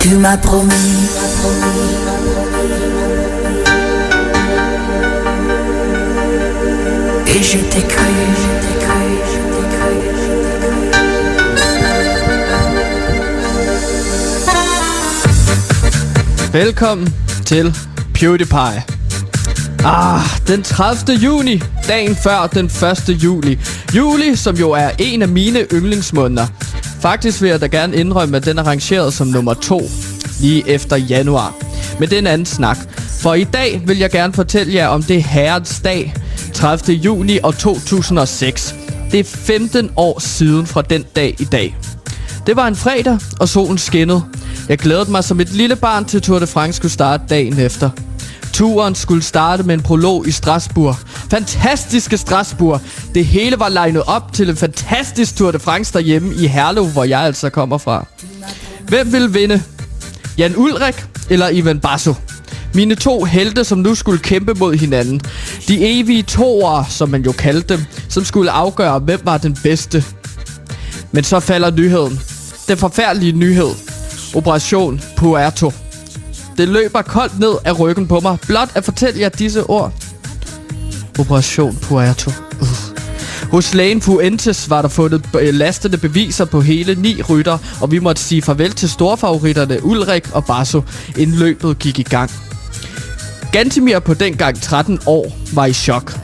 Tu m'as promis. Et je t'ai cru, je t'ai cru, je t'ai cru, je t'ai cru. Velkommen til PewDiePie. Ah, den 30. juni, dagen før den 1. juli. Juli, som jo er en af mine yndlingsmåneder. Faktisk vil jeg da gerne indrømme, at den er rangeret som nummer 2, lige efter januar. Men det er en anden snak. For i dag vil jeg gerne fortælle jer om det herrens dag, 30. juni og 2006. Det er 15 år siden fra den dag i dag. Det var en fredag, og solen skinnede. Jeg glædede mig som et lille barn til Tour de France skulle starte dagen efter. Turen skulle starte med en prolog i Strasbourg. Fantastiske Strasbourg. Det hele var legnet op til en fantastisk Tour de France derhjemme i Herlev, hvor jeg altså kommer fra. Hvem vil vinde? Jan Ulrik eller Ivan Basso? Mine to helte, som nu skulle kæmpe mod hinanden. De evige toer, som man jo kaldte dem, som skulle afgøre, hvem var den bedste. Men så falder nyheden. Den forfærdelige nyhed. Operation Puerto. Det løber koldt ned af ryggen på mig. Blot at fortælle jer disse ord. Operation Puerto. Uh. Hos lægen Fuentes var der fundet øh, lastende beviser på hele ni rytter, og vi måtte sige farvel til storfavoritterne Ulrik og Basso, inden løbet gik i gang. Gantimir på dengang 13 år var i chok.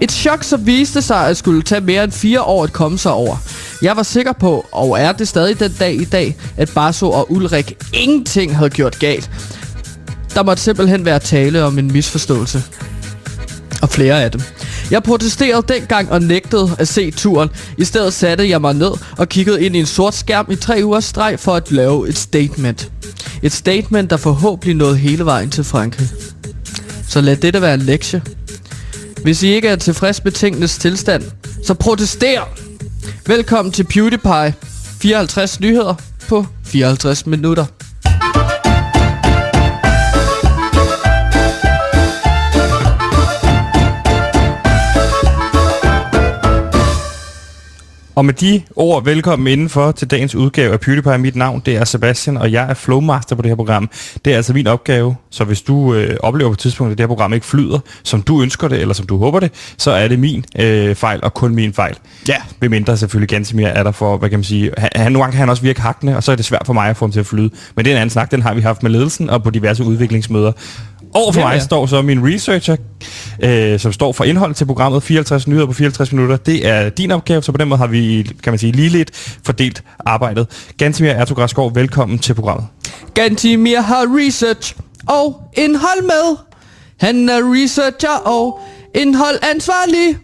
Et chok, som viste sig at skulle tage mere end fire år at komme sig over. Jeg var sikker på, og er det stadig den dag i dag, at Basso og Ulrik ingenting havde gjort galt. Der måtte simpelthen være tale om en misforståelse. Og flere af dem. Jeg protesterede dengang og nægtede at se turen. I stedet satte jeg mig ned og kiggede ind i en sort skærm i tre uger streg for at lave et statement. Et statement, der forhåbentlig nåede hele vejen til Frankrig. Så lad dette være en lektie. Hvis I ikke er tilfreds med tingenes tilstand, så protester! Velkommen til PewDiePie. 54 nyheder på 54 minutter. Og med de ord, velkommen indenfor til dagens udgave af PewDiePie. Mit navn, det er Sebastian, og jeg er flowmaster på det her program. Det er altså min opgave, så hvis du øh, oplever på et tidspunkt, at det her program ikke flyder, som du ønsker det, eller som du håber det, så er det min øh, fejl, og kun min fejl. Ja. Hvem mindre selvfølgelig ganske mere er der for, hvad kan man sige, han, han, nogle gange kan han også virke hakkende, og så er det svært for mig at få ham til at flyde. Men det er en anden snak, den har vi haft med ledelsen og på diverse udviklingsmøder. Overfor ja, mig ja. står så min researcher, øh, som står for indholdet til programmet 54 nyheder på 54 minutter. Det er din opgave, så på den måde har vi, kan man sige, lige lidt fordelt arbejdet. Gantimir Ertug velkommen til programmet. Gantimir har research og indhold med. Han er researcher og indholdansvarlig.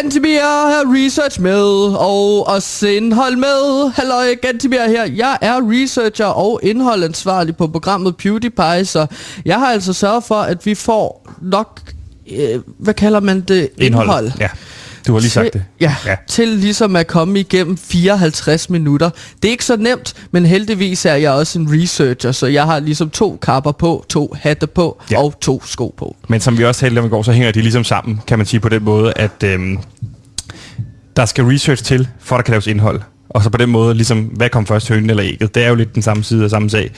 Gantimir har research med, og også indhold med. Hallo, Gantimir her. Jeg er researcher og indholdansvarlig på programmet PewDiePie, så jeg har altså sørget for, at vi får nok, øh, hvad kalder man det? Indhold. indhold. Ja. Du har lige til, sagt det. Ja, ja, til ligesom at komme igennem 54 minutter. Det er ikke så nemt, men heldigvis er jeg også en researcher, så jeg har ligesom to kapper på, to hatte på ja. og to sko på. Men som vi også talte om i går, så hænger de ligesom sammen, kan man sige på den måde, at øhm, der skal research til, for at der kan laves indhold. Og så på den måde, ligesom, hvad kom først, hønen eller ægget? Det er jo lidt den samme side af samme sag.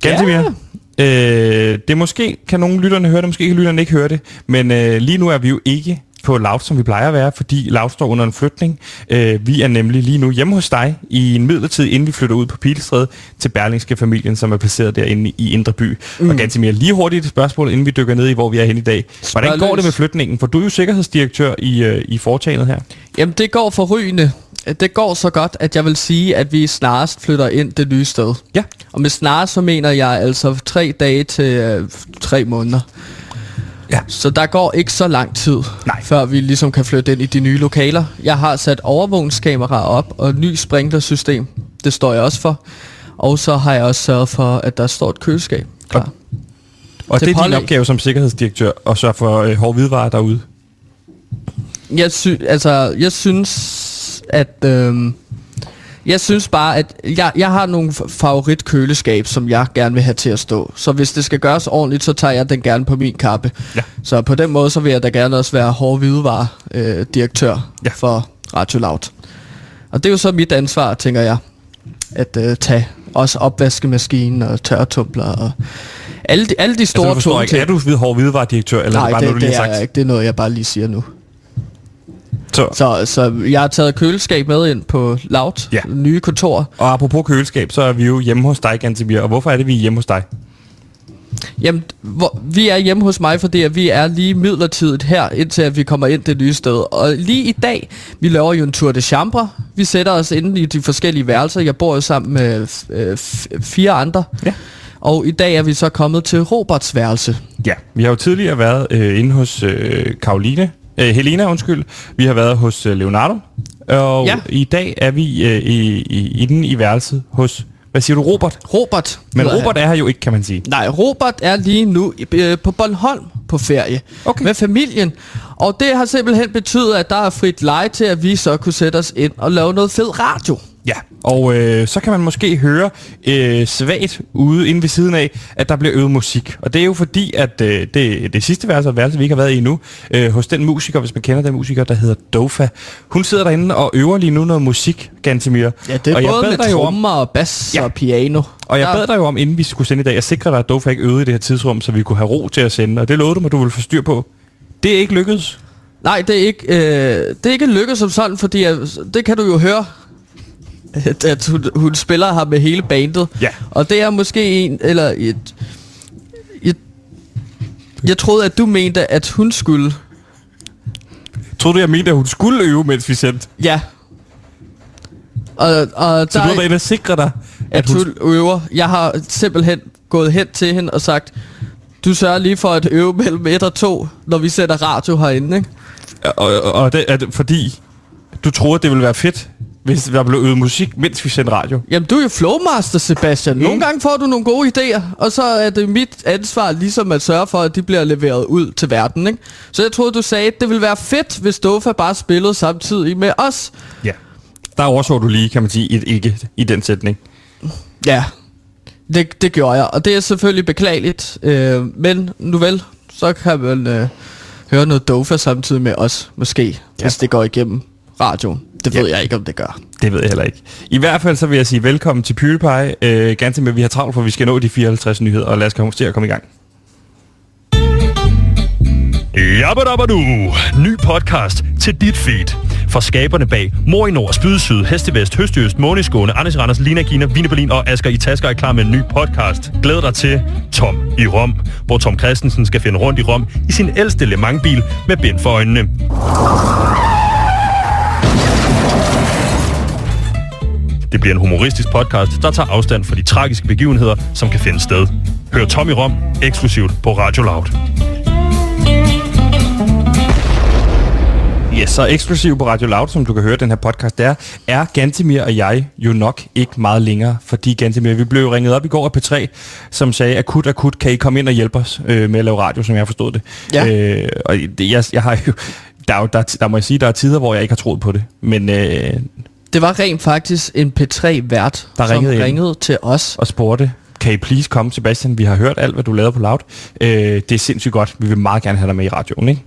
Ganske ja. mere. Øh, det måske kan nogle lytterne høre det, måske kan lytterne ikke høre det, men øh, lige nu er vi jo ikke på Loud, som vi plejer at være, fordi Loud står under en flytning. Øh, vi er nemlig lige nu hjemme hos dig i en midlertid, inden vi flytter ud på Pilestræde til Berlingske familien, som er placeret derinde i Indre By. Mm. Og ganske mere lige hurtigt et spørgsmål, inden vi dykker ned i, hvor vi er henne i dag. Hvordan går det med flytningen? For du er jo sikkerhedsdirektør i, øh, i foretagendet her. Jamen, det går forrygende. Det går så godt, at jeg vil sige, at vi snarest flytter ind det nye sted. Ja. Og med snarest, så mener jeg altså tre dage til øh, tre måneder. Ja. Så der går ikke så lang tid, Nej. før vi ligesom kan flytte ind i de nye lokaler. Jeg har sat overvågningskameraer op og ny sprinklersystem. Det står jeg også for. Og så har jeg også sørget for, at der står et køleskab klar. Og, og det er pålæg. din opgave som sikkerhedsdirektør at sørge for øh, hårde hvidevarer derude? Jeg, sy- altså, jeg synes, at... Øh, jeg synes bare, at jeg, jeg har nogle favorit køleskab, som jeg gerne vil have til at stå. Så hvis det skal gøres ordentligt, så tager jeg den gerne på min kappe. Ja. Så på den måde, så vil jeg da gerne også være hård hvidevare øh, direktør ja. for Radio Loud. Og det er jo så mit ansvar, tænker jeg, at øh, tage også opvaskemaskinen og tørretumbler og alle de, alle de Altså, store forstår tunge ting. er du hård hvidevaredirektør, eller Nej, er det bare det, noget, du det lige er har jeg sagt? ikke. Det er noget, jeg bare lige siger nu. Så. Så, så jeg har taget køleskab med ind på Loud, Ja. nye kontor. Og apropos køleskab, så er vi jo hjemme hos dig, Gantemir. Og hvorfor er det, vi er hjemme hos dig? Jamen, hvor, vi er hjemme hos mig, fordi at vi er lige midlertidigt her, indtil at vi kommer ind det nye sted. Og lige i dag, vi laver jo en tour de chambre. Vi sætter os inde i de forskellige værelser. Jeg bor jo sammen med øh, f- fire andre. Ja. Og i dag er vi så kommet til Roberts værelse. Ja, vi har jo tidligere været øh, inde hos øh, Karoline, øh, Helena, undskyld. Vi har været hos øh, Leonardo. Og Ja. i dag er vi øh, i, i, inde i værelset hos, hvad siger du, Robert? Robert. Men Robert han. er her jo ikke, kan man sige. Nej, Robert er lige nu øh, på Bornholm på ferie Okay. med familien. Og det har simpelthen betydet, at der er frit leje til, at vi så kunne sætte os ind og lave noget fed radio. Ja, og øh, så kan man måske høre øh, svagt ude inde ved siden af, at der bliver øvet musik. Og det er jo fordi, at øh, det, det sidste værelse, og værelse vi ikke har været i endnu, øh, hos den musiker, hvis man kender den musiker, der hedder Dofa. Hun sidder derinde og øver lige nu noget musik, Gantemir. Ja, det er og jeg både bad med dig jo om, trommer og bass Ja. ja. og piano. Og jeg Der- bad dig jo om, inden vi skulle sende i dag, at sikre dig, at Dofa ikke øvede i det her tidsrum, så vi kunne have ro til at sende. Og det lovede du mig, du ville få styr på. Det er ikke lykkedes. Nej, det er ikke, øh, det er ikke lykkedes som sådan, fordi at, det kan du jo høre, at, at hun, hun spiller her med hele bandet. Ja. Og det er måske en, eller et, et, jeg troede, at du mente, at hun skulle. Troede du, jeg mente, at hun skulle øve, mens vi sendte? Ja. Og, og Så der, du har været inde og sikre dig, at hun øver. Jeg har simpelthen gået hen til hende og sagt, du sørger lige for at øve mellem et og to, når vi sætter radio herinde, ikke? Og, og, og det er det, fordi du troede, det ville være fedt, hvis der blev øvet musik, mens vi sendte radio. Jamen, du er jo flowmaster, Sebastian. Nogle Mm. gange får du nogle gode idéer, og så er det mit ansvar ligesom at sørge for, at de bliver leveret ud til verden, ikke? Så jeg troede, du sagde, at det ville være fedt, hvis Dofa bare spillede samtidig med os. Ja. Der overså du lige, kan man sige, et ikke i den sætning. Ja, det, det gjorde jeg, og det er selvfølgelig beklageligt. Øh, men nu vel, så kan man øh, høre noget Dofa samtidig med os, måske, Ja. hvis det går igennem radioen. Det Ja. ved jeg ikke, om det gør. Det ved jeg heller ikke. I hvert fald så vil jeg sige velkommen til PewDiePie. Øh, ganske med, vi har travlt, for vi skal nå de 54 nyheder, og lad os komme til at komme i gang. Jabbadabadu. Ny podcast til dit feed. Fra skaberne bag Mor i Nord, Spyd Syd, Hestevest, Høstøst, Måneskåne, Anders Randers, Lina Kina, Vine Berlin og Asger i Tasker er klar med en ny podcast. Glæd dig til Tom i Rom, hvor Tom Christensen skal finde rundt i Rom i sin ældste Le Mans-bil med bind for øjnene. Det bliver en humoristisk podcast, der tager afstand fra de tragiske begivenheder, som kan finde sted. Hør Tom i Rom eksklusivt på Radio Loud. Ja, så eksklusiv på Radio Loud, som du kan høre den her podcast, der er Gantemir og jeg jo nok ikke meget længere, fordi Gantemir, vi blev jo ringet op i går af P3, som sagde, akut, akut, kan I komme ind og hjælpe os øh, med at lave radio, som jeg har forstået det. Ja. Øh, og det, jeg, jeg har jo, der, er jo der, der må jeg sige, der er tider, hvor jeg ikke har troet på det, men øh, Det var rent faktisk en P3-vært, Der som ringede ringede til os. og spurgte, kan I please komme, Sebastian? Vi har hørt alt, hvad du lavede på Loud. Øh, det er sindssygt godt. Vi vil meget gerne have dig med i radioen, ikke?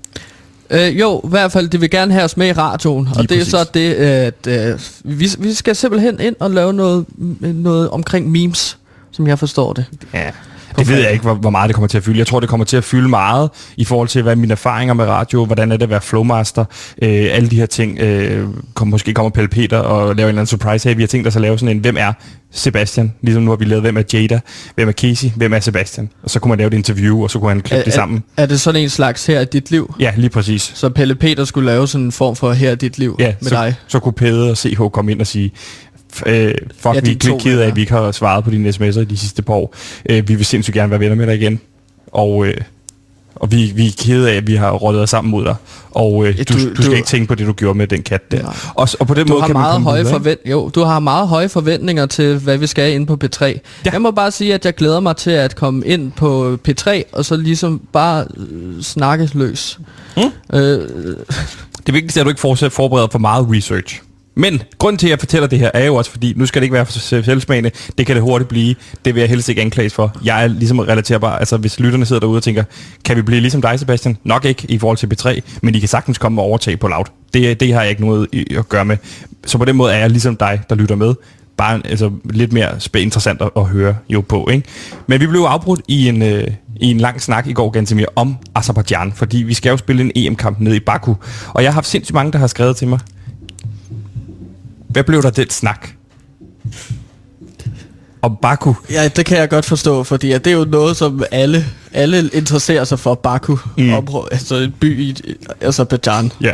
Øh, jo, i hvert fald, det vil gerne have os med i radioen. Lige og det præcis. er så det, at øh, vi, vi skal simpelthen ind og lave noget, noget omkring memes, som jeg forstår det. Ja. Det ved jeg ikke, hvor, hvor meget det kommer til at fylde. Jeg tror, det kommer til at fylde meget i forhold til, hvad er mine erfaringer med radio, hvordan er det at være flowmaster, øh, alle de her ting. Øh, kom, måske kommer Pelle Peter og laver en eller anden surprise her. Vi har tænkt os at lave sådan en, hvem er Sebastian? Ligesom nu har vi lavet, hvem er Jada, hvem er Casey, hvem er Sebastian? Og så kunne man lave et interview, og så kunne han klippe det sammen. Er, er det sådan en slags her i dit liv? Ja, lige præcis. Så Pelle Peter skulle lave sådan en form for her i dit liv Ja, med så, dig? så kunne Pede og CH komme ind og sige, øh, fuck, Ja, vi er ked af, at vi ikke har svaret på dine sms'er de sidste par år. Øh, vi vil sindssygt gerne være venner med dig igen. Og, øh, og vi, vi er kede af, at vi har rollet os sammen mod dig. Og øh, du, du- du, du skal ikke tænke på det, du gjorde med den kat der. Nej. Og, og på den Du måde har, kan man meget komme høje ikke? forvent jo, du har meget høje forventninger til, hvad vi skal inde på P3. Ja. Jeg må bare sige, at jeg glæder mig til at komme ind på P3, og så ligesom bare øh, snakke løs. Mm. Øh, Det vigtigste er, at du ikke fortsætter forbereder for meget research. Men grund til, at jeg fortæller det her, er jo også fordi, nu skal det ikke være for selvsmagende, det kan det hurtigt blive, det vil jeg helst ikke anklages for. Jeg er ligesom relaterbar, altså hvis lytterne sidder derude og tænker, kan vi blive ligesom dig, Sebastian? Nok ikke i forhold til B3, men I kan sagtens komme og overtage på loud. Det, det har jeg ikke noget at gøre med. Så på den måde er jeg ligesom dig, der lytter med. bare altså, lidt mere spæ- interessant at, at høre jo på. Ikke? Men vi blev afbrudt i en, øh, i en lang snak i går, Gantemir, om Azerbaijan, fordi vi skal jo spille en EM-kamp nede i Baku. Og jeg har haft sindssygt mange, der har skrevet til mig. Hvad blev der den snak? Om Baku. Ja, det kan jeg godt forstå, fordi at det er jo noget, som alle, alle interesserer sig for, Baku, mm. område, altså en by i Azerbaijan. Ja.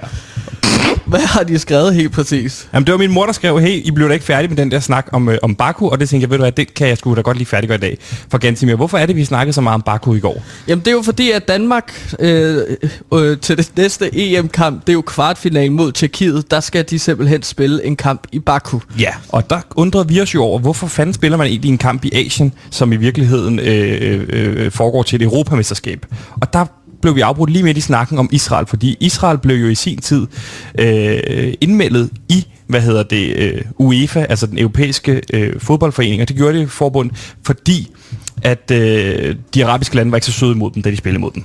Hvad har de skrevet helt præcis? Jamen, det var min mor, der skrev, hey, I blev da ikke færdige med den der snak om, øh, om Baku, og det tænkte jeg, ved du hvad, det kan jeg sgu da godt lige færdiggøre i dag. For Gantimir, hvorfor er det, vi snakkede så meget om Baku i går? Jamen det er jo fordi, at Danmark øh, øh, til det næste EM-kamp, det er jo kvartfinalen mod Tjekkiet, der skal de simpelthen spille en kamp i Baku. Ja, og der undrede vi os jo over, hvorfor fanden spiller man egentlig en kamp i Asien, som i virkeligheden øh, øh, foregår til et europamesterskab. Og der blev vi afbrudt lige midt i snakken om Israel, fordi Israel blev jo i sin tid øh, indmeldet i hvad hedder det, øh, UEFA, altså den europæiske øh, fodboldforening, og det gjorde det forbund, fordi at øh, de arabiske lande var ikke så søde imod dem, da de spillede mod dem.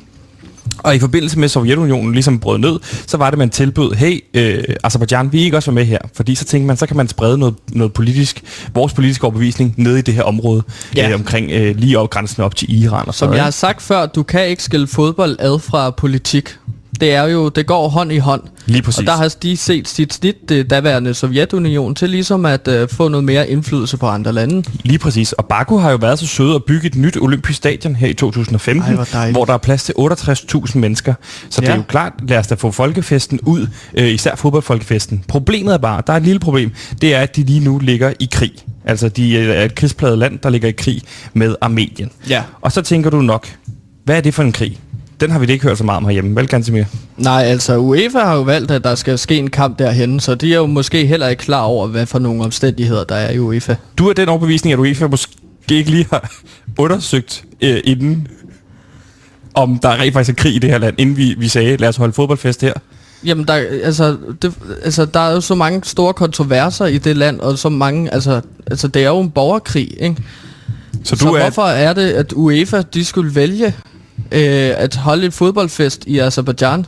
Og i forbindelse med Sovjetunionen ligesom brød ned, så var det, man tilbød, hey, øh, Azerbaijan, vi er ikke også være med her? Fordi så tænkte man, så kan man sprede noget, noget politisk, vores politiske overbevisning ned i det her område, Ja. øh, omkring øh, lige op grænsen op til Iran og Som sådan jeg har sagt før, du kan ikke skille fodbold ad fra politik. Det er jo, det går hånd i hånd. Lige præcis. Og der har de set sit snit, det daværende Sovjetunion, til ligesom at øh, få noget mere indflydelse på andre lande. Lige præcis. Og Baku har jo været så søde at bygge et nyt olympisk stadion her i 2015, Ej, hvor hvor der er plads til 68.000 mennesker. Så ja. det er jo klart, lad os da få folkefesten ud, øh, især fodboldfolkefesten. Problemet er bare, der er et lille problem, det er, at de lige nu ligger i krig. Altså, de er et krigspladet land, der ligger i krig med Armenien. Ja. Og så tænker du nok, hvad er det for en krig? Den har vi ikke hørt så meget om herhjemme, vel Gansimir? Nej, altså UEFA har jo valgt, at der skal ske en kamp derhen, så de er jo måske heller ikke klar over, hvad for nogle omstændigheder der er i UEFA. Du er den overbevisning, at UEFA måske ikke lige har undersøgt øh, inden, om der rent faktisk er krig i det her land, inden vi, vi sagde, lad os holde fodboldfest her. Jamen, der, altså, det, altså, der er jo så mange store kontroverser i det land, og så mange, altså, altså det er jo en borgerkrig, ikke? Så Så, du er, hvorfor er det, at UEFA, de skulle vælge øh, at holde et fodboldfest i Azerbaijan?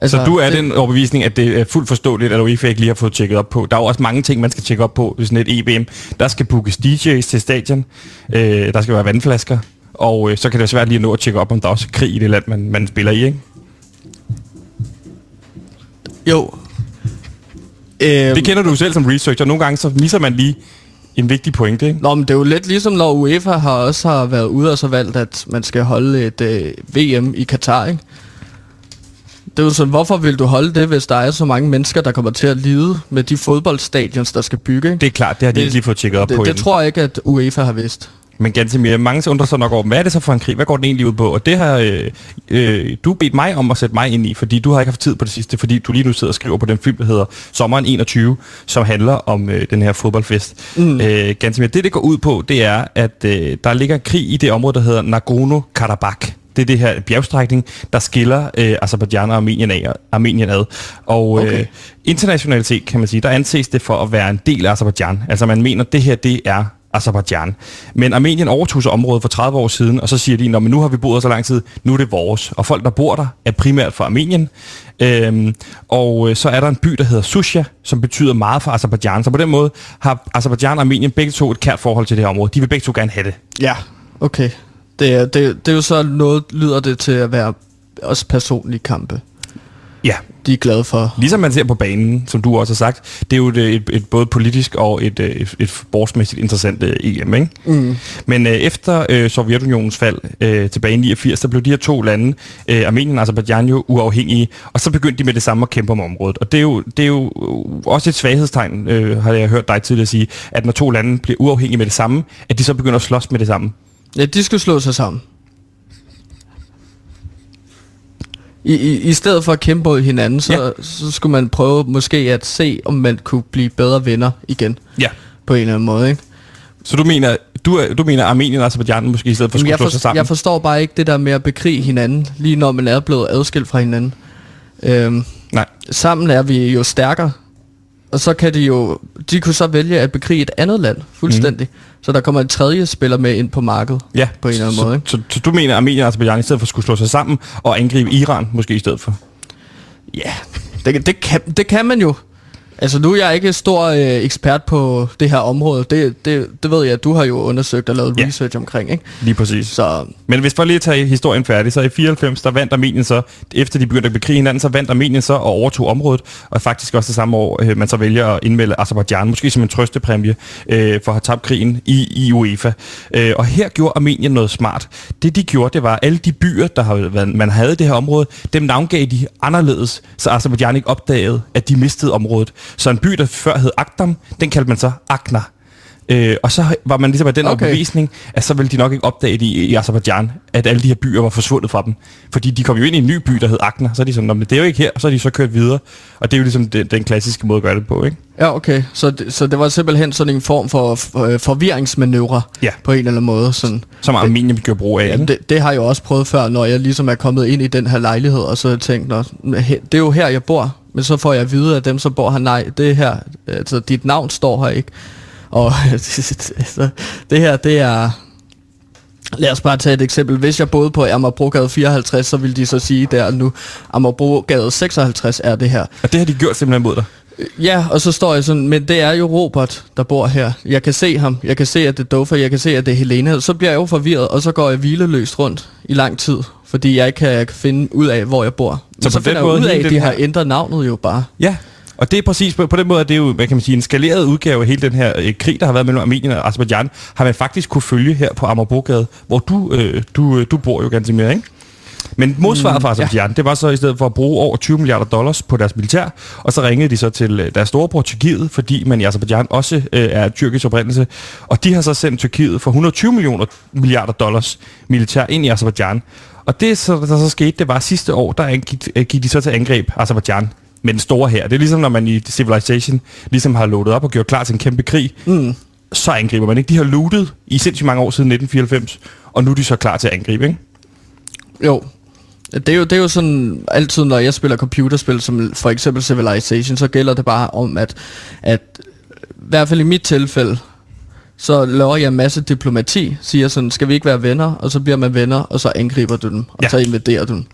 Altså, så du er det, den overbevisning, at det er fuldt forståeligt, at UEFA ikke lige har fået tjekket op på. Der er jo også mange ting, man skal tjekke op på ved sådan et EBM. Der skal bookes DJ's til stadion, øh, der skal være vandflasker, og øh, så kan det være svært lige at nå at tjekke op, om der også er krig i det land, man, man spiller i, ikke? Jo. Øhm, Det kender du selv som researcher. Nogle gange så misser man lige en vigtig pointe, ikke? Nå, men det er jo lidt ligesom, når UEFA har også har været ude og så valgt, at man skal holde et øh, VM i Katar, ikke? Det er jo sådan, hvorfor vil du holde det, hvis der er så mange mennesker, der kommer til at lide med de fodboldstadions, der skal bygge, ikke? Det er klart, det har de Det- ikke lige fået tjekket op det, på det endnu. tror jeg ikke, at UEFA har vidst. Men ganske mere, mange undrer sig nok over, hvad er det så for en krig? Hvad går den egentlig ud på? Og det har øh, øh, du bedt mig om at sætte mig ind i, fordi du har ikke haft tid på det sidste, fordi du lige nu sidder og skriver på den film, der hedder Sommeren 21, som handler om øh, den her fodboldfest. Mm. Øh, ganske mere, det det går ud på, det er, at øh, der ligger krig i det område, der hedder Nagorno-Karabakh. Det er det her bjergstrækning, der skiller øh, Azerbaijan og Armenien, af, Armenien ad. Og øh, Okay. internationalitet, kan man sige, der anses det for at være en del af Azerbaijan. Altså man mener, at det her, det er Azerbaijan. Men Armenien overtog så området for 30 år siden, og så siger de, at nu har vi boet så lang tid, nu er det vores. Og folk, der bor der, er primært fra Armenien. Øhm, og øh, så er der en by, der hedder Susha, som betyder meget for Azerbaijan. Så på den måde har Azerbaijan og Armenien begge to et kært forhold til det her område. De vil begge to gerne have det. Ja. Okay. Det er, det, det er jo så noget, lyder det til at være også personlige kampe. Ja, De er glade for. Ligesom man ser på banen, som du også har sagt, det er jo et, et, et både politisk og et, øh, et, et sportsmæssigt interessant øh, EM, ikke? Mm. Men øh, efter øh, Sovjetunionens fald øh, tilbage i 89, der blev de her to lande, øh, Armenien og Azerbaijan, jo uafhængige, og så begyndte de med det samme at kæmpe om området. Og det er jo, det er jo også et svaghedstegn, øh, har jeg hørt dig tidligere sige, at når to lande bliver uafhængige med det samme, at de så begynder at slås med det samme. Ja, de skulle slå sig sammen. I, i, I stedet for at kæmpe mod hinanden, så, Ja. så skulle man prøve måske at se, om man kunne blive bedre venner igen. Ja. På en eller anden måde, ikke? Så du mener, du, er- du mener Armenien og Azerbaijan måske i stedet for Jamen, skulle slå sig sammen? jeg forstår bare ikke det der med at bekrige hinanden, lige når man er blevet adskilt fra hinanden. Øhm, Nej. sammen er vi jo stærkere. Og så kan de jo, de kunne så vælge at bekrige et andet land, fuldstændig. Mm. Så der kommer en tredje spiller med ind på markedet. Ja, På en eller anden så, måde, ikke? Så, så, så du mener, at Armenien og Azerbaijan i stedet for skulle slå sig sammen og angribe Iran måske i stedet for? Ja, det, det, kan, det kan man jo. Altså nu er jeg ikke stor øh, ekspert på det her område. Det, det, det ved jeg, at du har jo undersøgt og lavet Ja. research omkring, ikke? Lige præcis. Så Men hvis for lige at tage historien færdig, så i 94, der vandt Armenien så, efter de begyndte at bekrige hinanden, så vandt Armenien så og overtog området, og faktisk også det samme år, øh, man så vælger at indmelde Azerbaijan, måske som en trøstepræmie, øh, for at have tabt krigen i, i UEFA. Øh, og her gjorde Armenien noget smart. Det de gjorde, det var, at alle de byer, der har, været- man havde i det her område, dem navngav de anderledes, så Azerbaijan ikke opdagede, at de mistede området. Så en by, der før hed Akdam, den kaldte man så Akna. Øh, og så var man ligesom af den okay. Overbevisning, at så ville de nok ikke opdage det i, i Azerbaijan, at alle de her byer var forsvundet fra dem. Fordi de kom jo ind i en ny by, der hed Akna, så er de sådan, "Nå, men det er jo ikke her, og så er de så kørt videre. Og det er jo ligesom den, den klassiske måde at gøre det på, ikke? ja, okay. Så, det- så det var simpelthen sådan en form for, for øh, forvirringsmanøvre Ja. på en eller anden måde. Sådan. Som Armenien gjorde brug af. Ja, det, det har jeg jo også prøvet før, når jeg ligesom er kommet ind i den her lejlighed, og så tænkt, "Nå, he- det er jo her, jeg bor. Men så får jeg at vide, at dem, som bor her, nej, det er her. Altså, dit navn står her ikke. Og så det her, det er... Lad os bare tage et eksempel. Hvis jeg boede på Amagerbrogade 54, så ville de så sige der nu, Amagerbrogade 56 er det her. Og det har de gjort simpelthen mod dig. Ja, og så står jeg sådan, men det er jo Robert, der bor her. Jeg kan se ham. Jeg kan se, at det er Dofa. Jeg kan se, at det er Helena. Så bliver jeg jo forvirret, og så går jeg hvileløst rundt i lang tid. Fordi jeg ikke kan finde ud af, hvor jeg bor. Så så, på den måde, ud af, at de har her- ændret navnet jo bare. Ja, og det er præcis på, på den måde, at det er jo, hvad kan man sige, en skaleret udgave af hele den her øh, krig, der har været mellem Armenien og Azerbaijan, har man faktisk kunne følge her på Amagerbrogade, hvor du, øh, du, øh, du bor jo ganske mere, ikke? Men modsvaret fra Azerbaijan, ja. det var så i stedet for at bruge over 20 milliarder dollars på deres militær, og så ringede de så til øh, deres storebror Tyrkiet, fordi man i Azerbaijan også øh, er tyrkisk oprindelse, og de har så sendt Tyrkiet for 120 millioner milliarder dollars militær ind i Azerbaijan. Og det, så, der så skete, det var sidste år, der gik, øh, gik de så til angreb Azerbaijan med den store her. Det er ligesom, når man i Civilization ligesom har loadet op og gjort klar til en kæmpe krig, mm. så angriber man ikke. De har lootet i sindssygt mange år siden 1994, og nu er de så klar til at angribe, ikke? Jo. Det er, jo, det er jo sådan, altid når jeg spiller computerspil, som for eksempel Civilization, så gælder det bare om, at, at i hvert fald i mit tilfælde, så laver jeg en masse diplomati, siger sådan, skal vi ikke være venner? Og så bliver man venner, og så angriber du dem, og Ja. så invaderer du dem.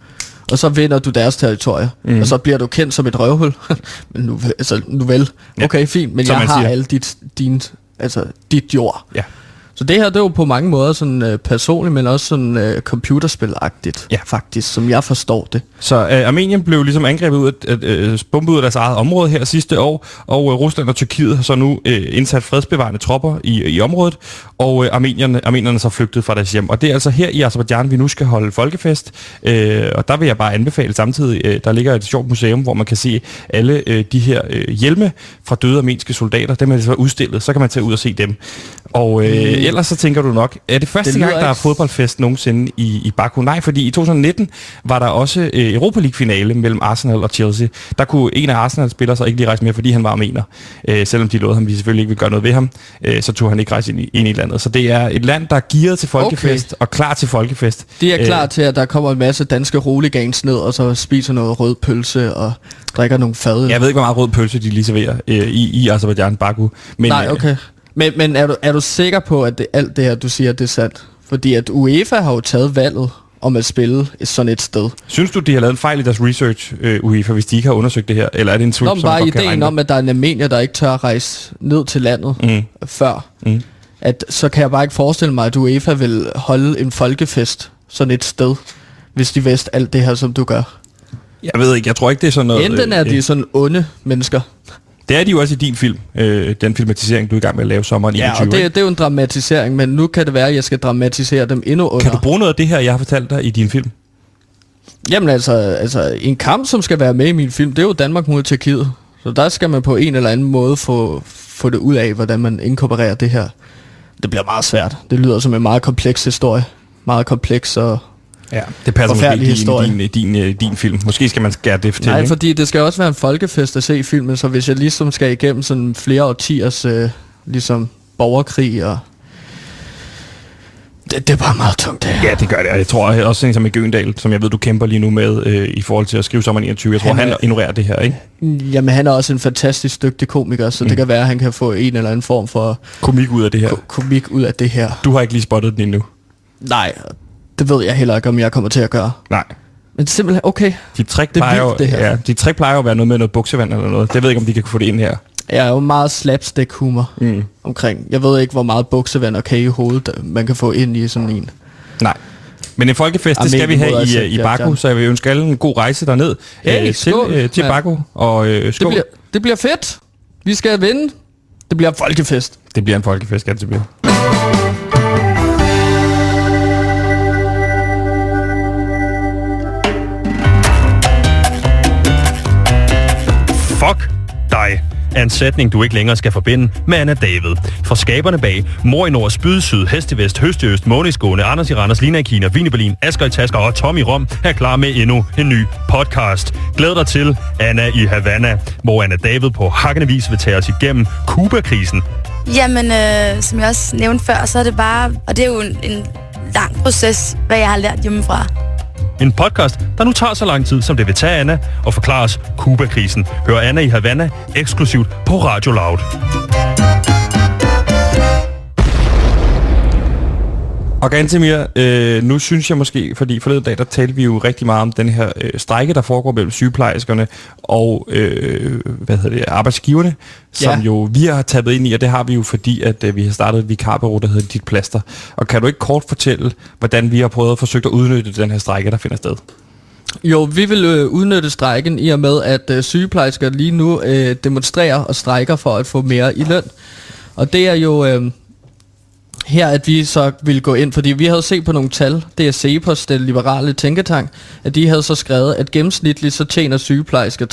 Og så vinder du deres territorie, mm. og så bliver du kendt som et røvhul. men nu, altså, nu vel, Ja. okay, fint, men Som jeg har siger. alle dit, din, altså, dit jord. Ja. Så det her, det er jo på mange måder sådan øh, personligt, men også sådan øh, computerspilagtigt, Ja. faktisk, som jeg forstår det. Så øh, Armenien blev ligesom angrebet ud af, øh, øh, bombet ud af deres eget område her sidste år, og øh, Rusland og Tyrkiet har så nu øh, indsat fredsbevarende tropper i, i området, og øh, armenierne, armenierne er så flygtet fra deres hjem. Og det er altså her i Azerbaijan, vi nu skal holde folkefest, øh, og der vil jeg bare anbefale samtidig, øh, der ligger et sjovt museum, hvor man kan se alle øh, de her øh, hjelme fra døde armenske soldater, dem er det så udstillet, så kan man tage ud og se dem. Og øh, mm. Ellers så tænker du nok, er det første Det det gang, der er fodboldfest nogensinde i, i Baku? Nej, fordi i 2019 var der også øh, Europa League-finale mellem Arsenal og Chelsea. Der kunne en af Arsenal-spillere så ikke lige rejse mere, fordi han var armener. Øh, selvom de lovede ham, at vi selvfølgelig ikke ville gøre noget ved ham, øh, så tog han ikke rejse ind i, ind i landet. Så det er et land, der er gearet til folkefest okay. og klar til folkefest. De er Øh, klar til, at der kommer en masse danske hooligans ned, og så spiser noget rød pølse og drikker nogle fadøl. Jeg ved ikke, hvor meget rød pølse de lige serverer øh, i, i Azerbaijan, Baku. Men, Nej, øh, okay. Men, men er, du, er du sikker på, at det, alt det her, du siger, det er sandt? Fordi at UEFA har jo taget valget om at spille sådan et sted. Synes du, de har lavet en fejl i deres research, øh, UEFA, hvis de ikke har undersøgt det her? Eller er det en men som bare ideen om, at der er en armenier, der ikke tør at rejse ned til landet Mm. før. Mm. At, så kan jeg bare ikke forestille mig, at UEFA vil holde en folkefest sådan et sted, hvis de vidste alt det her, som du gør. Jeg ved ikke, jeg tror ikke, det er sådan noget... Enten er øh, de sådan onde mennesker. Det er de jo også i din film, øh, den filmatisering, du er i gang med at lave sommeren Ja, 21. og det, ikke? det er jo en dramatisering, men nu kan det være, at jeg skal dramatisere dem endnu under. Kan du bruge noget af det her, jeg har fortalt dig i din film? Jamen altså, altså, en kamp, som skal være med i min film, det er jo Danmark mod Tyrkiet. Så der skal man på en eller anden måde få, få det ud af, hvordan man inkorporerer det her. Det bliver meget svært. Det lyder som en meget kompleks historie. Meget kompleks og... Ja, det passer måske ikke i historie. din, din, din, din film. Måske skal man skære det til, Nej, ikke? fordi det skal også være en folkefest at se filmen, så hvis jeg ligesom skal igennem sådan flere årtiers øh, ligesom borgerkrig og... Det, det er bare meget tungt, det her. Ja, det gør det. Og jeg tror også sådan en som i Gøndal, som jeg ved, du kæmper lige nu med øh, i forhold til at skrive sommeren 21. Jeg tror, Han han, er- ignorerer det her, ikke? Jamen, han er også en fantastisk dygtig komiker, så mm. det kan være, at han kan få en eller anden form for Komik ud af det her. ko- komik ud af det her. Du har ikke lige spottet den endnu. Nej, det ved jeg heller ikke, om jeg kommer til at gøre. Nej. Men simpelthen, okay. Dit trick, Det er plejer, vildt, det her. Ja, dit trick plejer jo at være noget med noget buksevand eller noget. Det ved jeg ikke, om de kan få det ind her. Jeg er jo meget slapstick humor Mm. omkring. Jeg ved ikke, hvor meget buksevand og kage i hovedet, øh, man kan få ind i sådan en. Nej. Men en folkefest, det skal vi have i, øh, i selv, Baku, John. så jeg vil ønske alle en god rejse derned Hey, øh, til, øh, til Ja. Baku. Og øh, Det skål. bliver, det bliver fedt. Vi skal vinde. Det bliver folkefest. det bliver en folkefest, skal det blive. Fuck dig er en sætning, du ikke længere skal forbinde med Anna David. For skaberne bag Mor i Nord, Spyd Syd, Hestevest, Høstøst, Måneskåne, Anders i Randers, Lina i Kina, Vine i Berlin, Asger i Tasker og Tommy Rom er klar med endnu en ny podcast. Glæd dig til Anna i Havana, hvor Anna David på hakkende vis vil tage os igennem Kuba-krisen. Jamen, øh, som jeg også nævnte før, så er det bare... Og det er jo en, en lang proces, hvad jeg har lært hjemmefra. En podcast, der nu tager så lang tid, som det vil tage Anna og forklare os Kubakrisen. Hør Anna i Havana eksklusivt på Radio Loud. Og Gantemir, øh, nu synes jeg måske, fordi forleden dag, der talte vi jo rigtig meget om den her øh, strække, der foregår mellem sygeplejerskerne og øh, hvad hedder det, arbejdsgiverne, som Ja. jo vi har taget ind i, og det har vi jo fordi, at øh, vi har startet et vikarbureau, der hedder Dit Plaster. Og kan du ikke kort fortælle, hvordan vi har prøvet at forsøge at udnytte den her strække, der finder sted? Jo, vi vil øh, udnytte strejken i og med, at øh, sygeplejersker lige nu øh, demonstrerer og strækker for at få mere i løn. Og det er jo øh, her, at vi så vil gå ind, fordi vi havde set på nogle tal, det er Cepos, den liberale tænketank, at de havde så skrevet, at gennemsnitligt så tjener sygeplejersker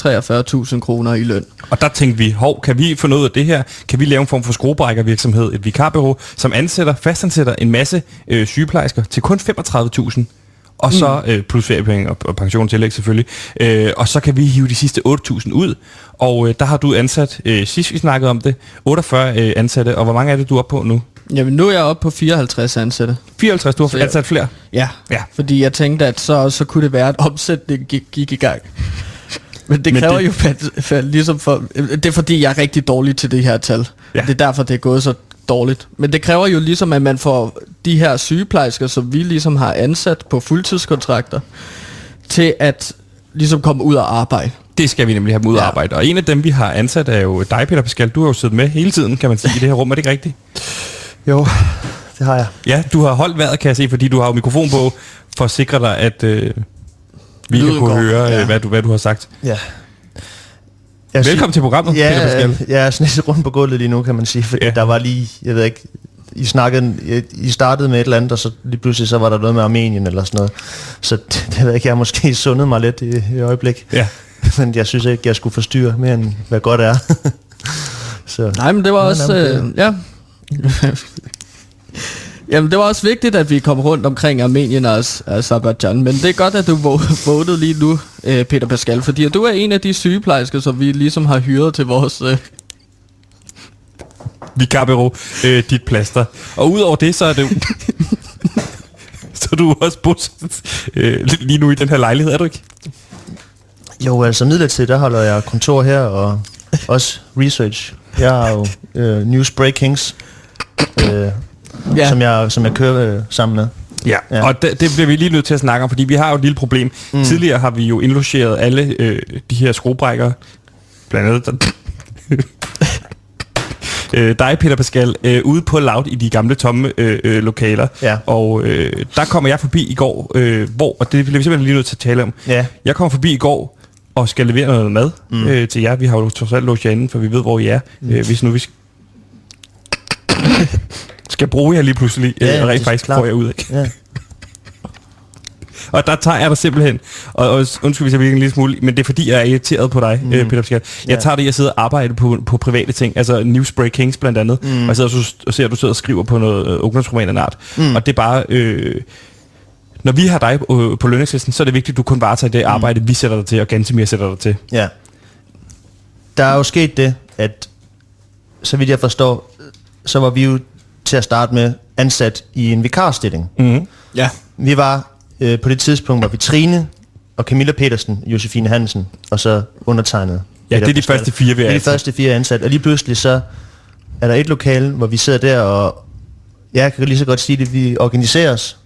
43.000 kroner i løn. Og der tænkte vi, hov, kan vi få noget af det her? Kan vi lave en form for skruebrækkervirksomhed, et vikarbureau, som ansætter, fastansætter en masse øh, sygeplejersker til kun 35.000? Og så øh, plus feriepenge og, og pensionstillæg selvfølgelig. Øh, og så kan vi hive de sidste 8.000 ud. Og øh, der har du ansat, øh, sidst vi snakkede om det, 48 øh, ansatte. Og hvor mange er det, du er oppe på nu? Jamen, nu er jeg oppe på 54 ansatte. 54, du har Så jeg- ansat flere. Ja, Ja. fordi jeg tænkte, at så, så kunne det være, at omsætningen gik, gik i gang. Men det Men kræver det- det... jo, for, ligesom for, det er fordi, jeg er rigtig dårlig til det her tal. Ja. Det er derfor, det er gået så dårligt. Men det kræver jo ligesom, at man får de her sygeplejersker, som vi ligesom har ansat på fuldtidskontrakter, til at ligesom komme ud og arbejde. Det skal vi nemlig have dem ud Ja. arbejde. Og en af dem, vi har ansat, er jo dig, Peter Pascal. Du har jo siddet med hele tiden, kan man sige, i det her rum. Er det ikke rigtigt? Jo, det har jeg. Ja, du har holdt vejret, kan jeg se, fordi du har jo mikrofon på, for at sikre dig, at øh, vi kan Lyden kunne går, høre, ja. ja. hvad, du, hvad du har sagt. Ja. Jeg Velkommen til programmet, ja, Peter Pascal. Jeg er sådan lidt rundt på gulvet lige nu, kan man sige, fordi Ja. der var lige, jeg ved ikke, I snakkede, I startede med et eller andet, og så lige pludselig så var der noget med Armenien eller sådan noget. Så det, det ved jeg ikke, jeg har måske sundet mig lidt i, i øjeblik. Ja. Men jeg synes ikke, jeg skulle forstyrre mere end hvad godt er. så Nej, men det var også... Øh, ja. Jamen, det var også vigtigt, at vi kom rundt omkring Armenien og Az- Azerbaijan. Men det er godt, at du vågnede lige nu, øh, Peter Pascal. Fordi du er en af de sygeplejersker, som vi ligesom har hyret til vores... Øh, Vikarbureau, øh, dit plaster. Og udover det, så er det jo... så er du også bosat øh, lige nu i den her lejlighed, er du ikke? Jo, altså midlertidigt, der holder jeg kontor her, og også research. Jeg har jo øh, News Breakings, øh, ja, som, jeg, som jeg kører øh, sammen med. Ja, ja. Og det, det bliver vi lige nødt til at snakke om, fordi vi har jo et lille problem. Mm. Tidligere har vi jo indlogeret alle øh, de her skruebrækker, blandt andet øh, dig, Peter Pascal, øh, ude på Loud i de gamle tomme øh, øh, lokaler. Ja. Og øh, der kommer jeg forbi i går, øh, hvor, og det bliver vi simpelthen lige nødt til at tale om. Ja. Jeg kommer forbi i går og skal levere noget mad mm. øh, til jer. Vi har jo trods alt låst jer inde, for vi ved, hvor I er. Mm. Øh, hvis nu vi skal, bruge jer lige pludselig, Ja, øh, rent faktisk klart. får jer ud. Ikke? Ja. Og der tager jeg dig simpelthen, og, og undskyld hvis jeg virker en lille smule, men det er fordi, jeg er irriteret på dig, mm. øh, Peter Pascal. Jeg Ja. tager det, jeg sidder og arbejder på, på private ting, altså Newsbreak Kings blandt andet, mm. og jeg sidder og, ser, at du sidder og skriver på noget øh, ungdomsroman af en art. Mm. Og det er bare, øh, når vi har dig øh, på lønningslisten, så er det vigtigt, at du kun bare tager det arbejde, vi sætter dig til, og Gantemir sætter dig til. Ja. Der er jo sket det, at så vidt jeg forstår, så var vi jo til at starte med ansat i en vikarstilling. Mm. ja. Vi var øh, på det tidspunkt, var vi Trine og Camilla Petersen, Josefine Hansen, og så undertegnet. Ja, Peter det er de Pascal. første fire, vi Det er er de første fire ansat, og lige pludselig så er der et lokale, hvor vi sidder der, og jeg kan lige så godt sige det, vi organiserer os.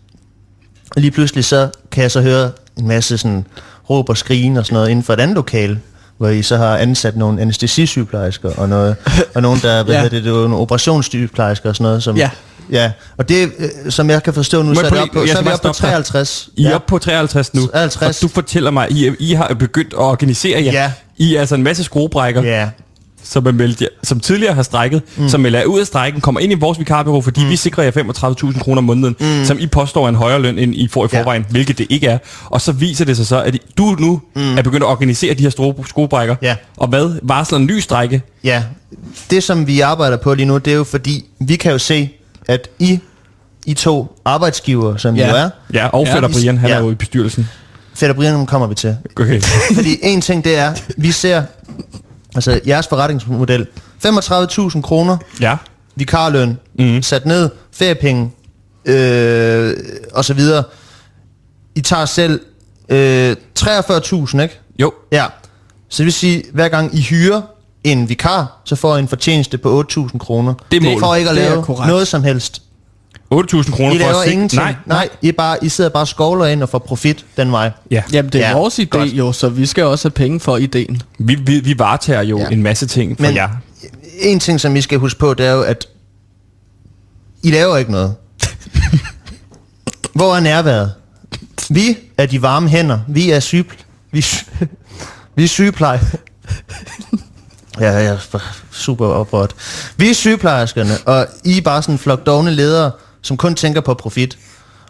Og lige pludselig så kan jeg så høre en masse sådan råb og skrigen og sådan noget inden for et andet lokale, hvor I så har ansat nogle anestesisygeplejersker og, noget, og nogen, der hvad Ja. ja. det, det nogle operationssygeplejersker og sådan noget. Som, Ja. Ja, og det, øh, som jeg kan forstå nu, så er, det op på, så er vi oppe på stoppe dig. 53. I er ja. oppe på 53 nu, 53. og du fortæller mig, I, I har begyndt at organisere jer. Ja. I er altså en masse skruebrækker, Ja, som, er meldt som tidligere har strækket, mm. som melder ud af strækken, kommer ind i vores vikarbureau, fordi mm. vi sikrer jer 35.000 kroner om måneden, mm. som I påstår er en højere løn, end I får i forvejen, ja. hvilket det ikke er. Og så viser det sig så, at I- du nu mm. er begyndt at organisere de her store skruebrækker. Ja. Og hvad? Varsler en ny strække? ja. Det, som vi arbejder på lige nu, det er jo fordi, vi kan jo se, at I, I to arbejdsgiver, som Ja. ja. jo er, Ja, og Ja, Fætter Brian, han ja. er jo i bestyrelsen. Fætter Brian kommer vi til. Okay. Fordi en ting det er, vi ser, altså jeres forretningsmodel, 35.000 kroner, ja. vikarløn, mm. sat ned, feriepenge, øh, og så videre. I tager selv øh, 43.000, ikke? Jo. Ja. Så det vil sige, hver gang I hyrer en vikar, så får I en fortjeneste på 8.000 kroner. Det er målet. For ikke at lave korrekt. noget som helst. 8.000 kroner I for laver at sikre- ingenting. Nej, Nej, I, er bare, I sidder bare og skovler ind og får profit den vej. Ja. Jamen, det er Ja, vores idé godt. jo, så vi skal også have penge for ideen. Vi, vi, vi varetager jo ja. Ja. en masse ting for Men jer. en ting, som I skal huske på, det er jo, at I laver ikke noget. Hvor er nærværet? Vi er de varme hænder. Vi er syge... Vi, er sy- vi er sygepleje. Ja, jeg er super oprørt. Vi er sygeplejerskerne, og I er bare sådan en flok dogne ledere, som kun tænker på profit.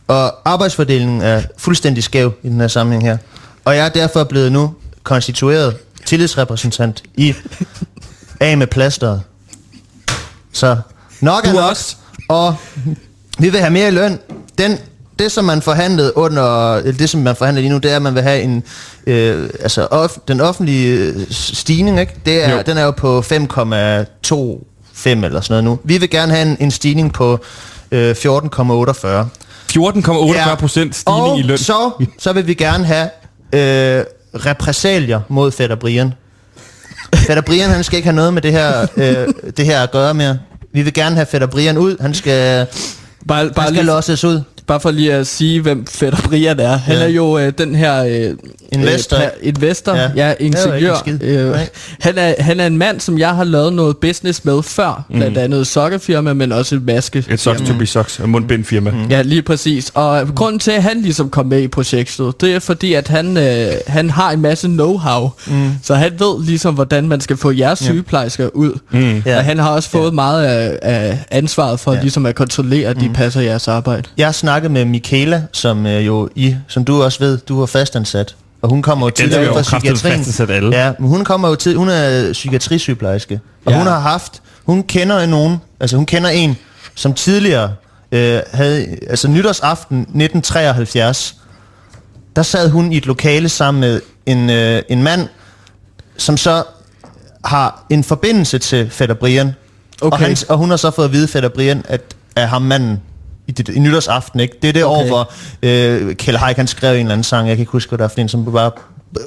Og arbejdsfordelingen er fuldstændig skæv i den her sammenhæng her. Og jeg er derfor blevet nu konstitueret tillidsrepræsentant i af med plasteret. Så nok er nok. også. Og vi vil have mere i løn. Den, det, som man forhandlede under, eller det, som man forhandler lige nu, det er, at man vil have en, øh, altså off, den offentlige øh, stigning, ikke? Det er, Jo. den er jo på 5,25 eller sådan noget nu. Vi vil gerne have en, en stigning på øh, 14,48. 14,48 procent stigning og i løn. så, så vil vi gerne have øh, repræsalier mod Fætter Brian. Fætter Brian, han skal ikke have noget med det her, øh, det her at gøre mere. Vi vil gerne have Fætter Brian ud. Han skal, Bare, han bare, skal lige, losses ud. bare for lige at sige, hvem Fætter Brian er. Han Ja. er jo øh, den her... Øh, Investor. Øh, investor, ja, Ja. ja er ingeniør. en. Øh, han, er, han er en mand, som jeg har lavet noget business med før. Mm. Blandt andet et sokkefirma, men også et maske. Et socks to be socks, et mundbindfirma. Mm. Ja, lige præcis. Og grunden til, at han ligesom kom med i projektet, det er fordi, at han, øh, han har en masse know-how. Mm. Så han ved ligesom, hvordan man skal få jeres sygeplejersker ud. Mm. Ja. Og han har også fået meget af, af ansvaret for Ja. ligesom at kontrollere, at de passer jeres arbejde. Jeg har snakket med Michaela, som øh, jo I, som du også ved, du var fastansat. Og hun kommer jo Den tidligere fra psykiatrien. alle. Ja, men hun kommer jo til, hun er psykiatrisygeplejerske. Og Ja. hun har haft, hun kender nogen, altså hun kender en, som tidligere øh, havde, altså nytårsaften 1973, der sad hun i et lokale sammen med en, øh, en mand, som så har en forbindelse til Fætter Brian. Okay. Og, han, og hun har så fået at vide, Fætter Brian, at er ham manden i, det, i nytårsaften, ikke? Det er det okay. år, hvor øh, Kjell Haik, han skrev en eller anden sang, jeg kan ikke huske, hvad der er for en, som bare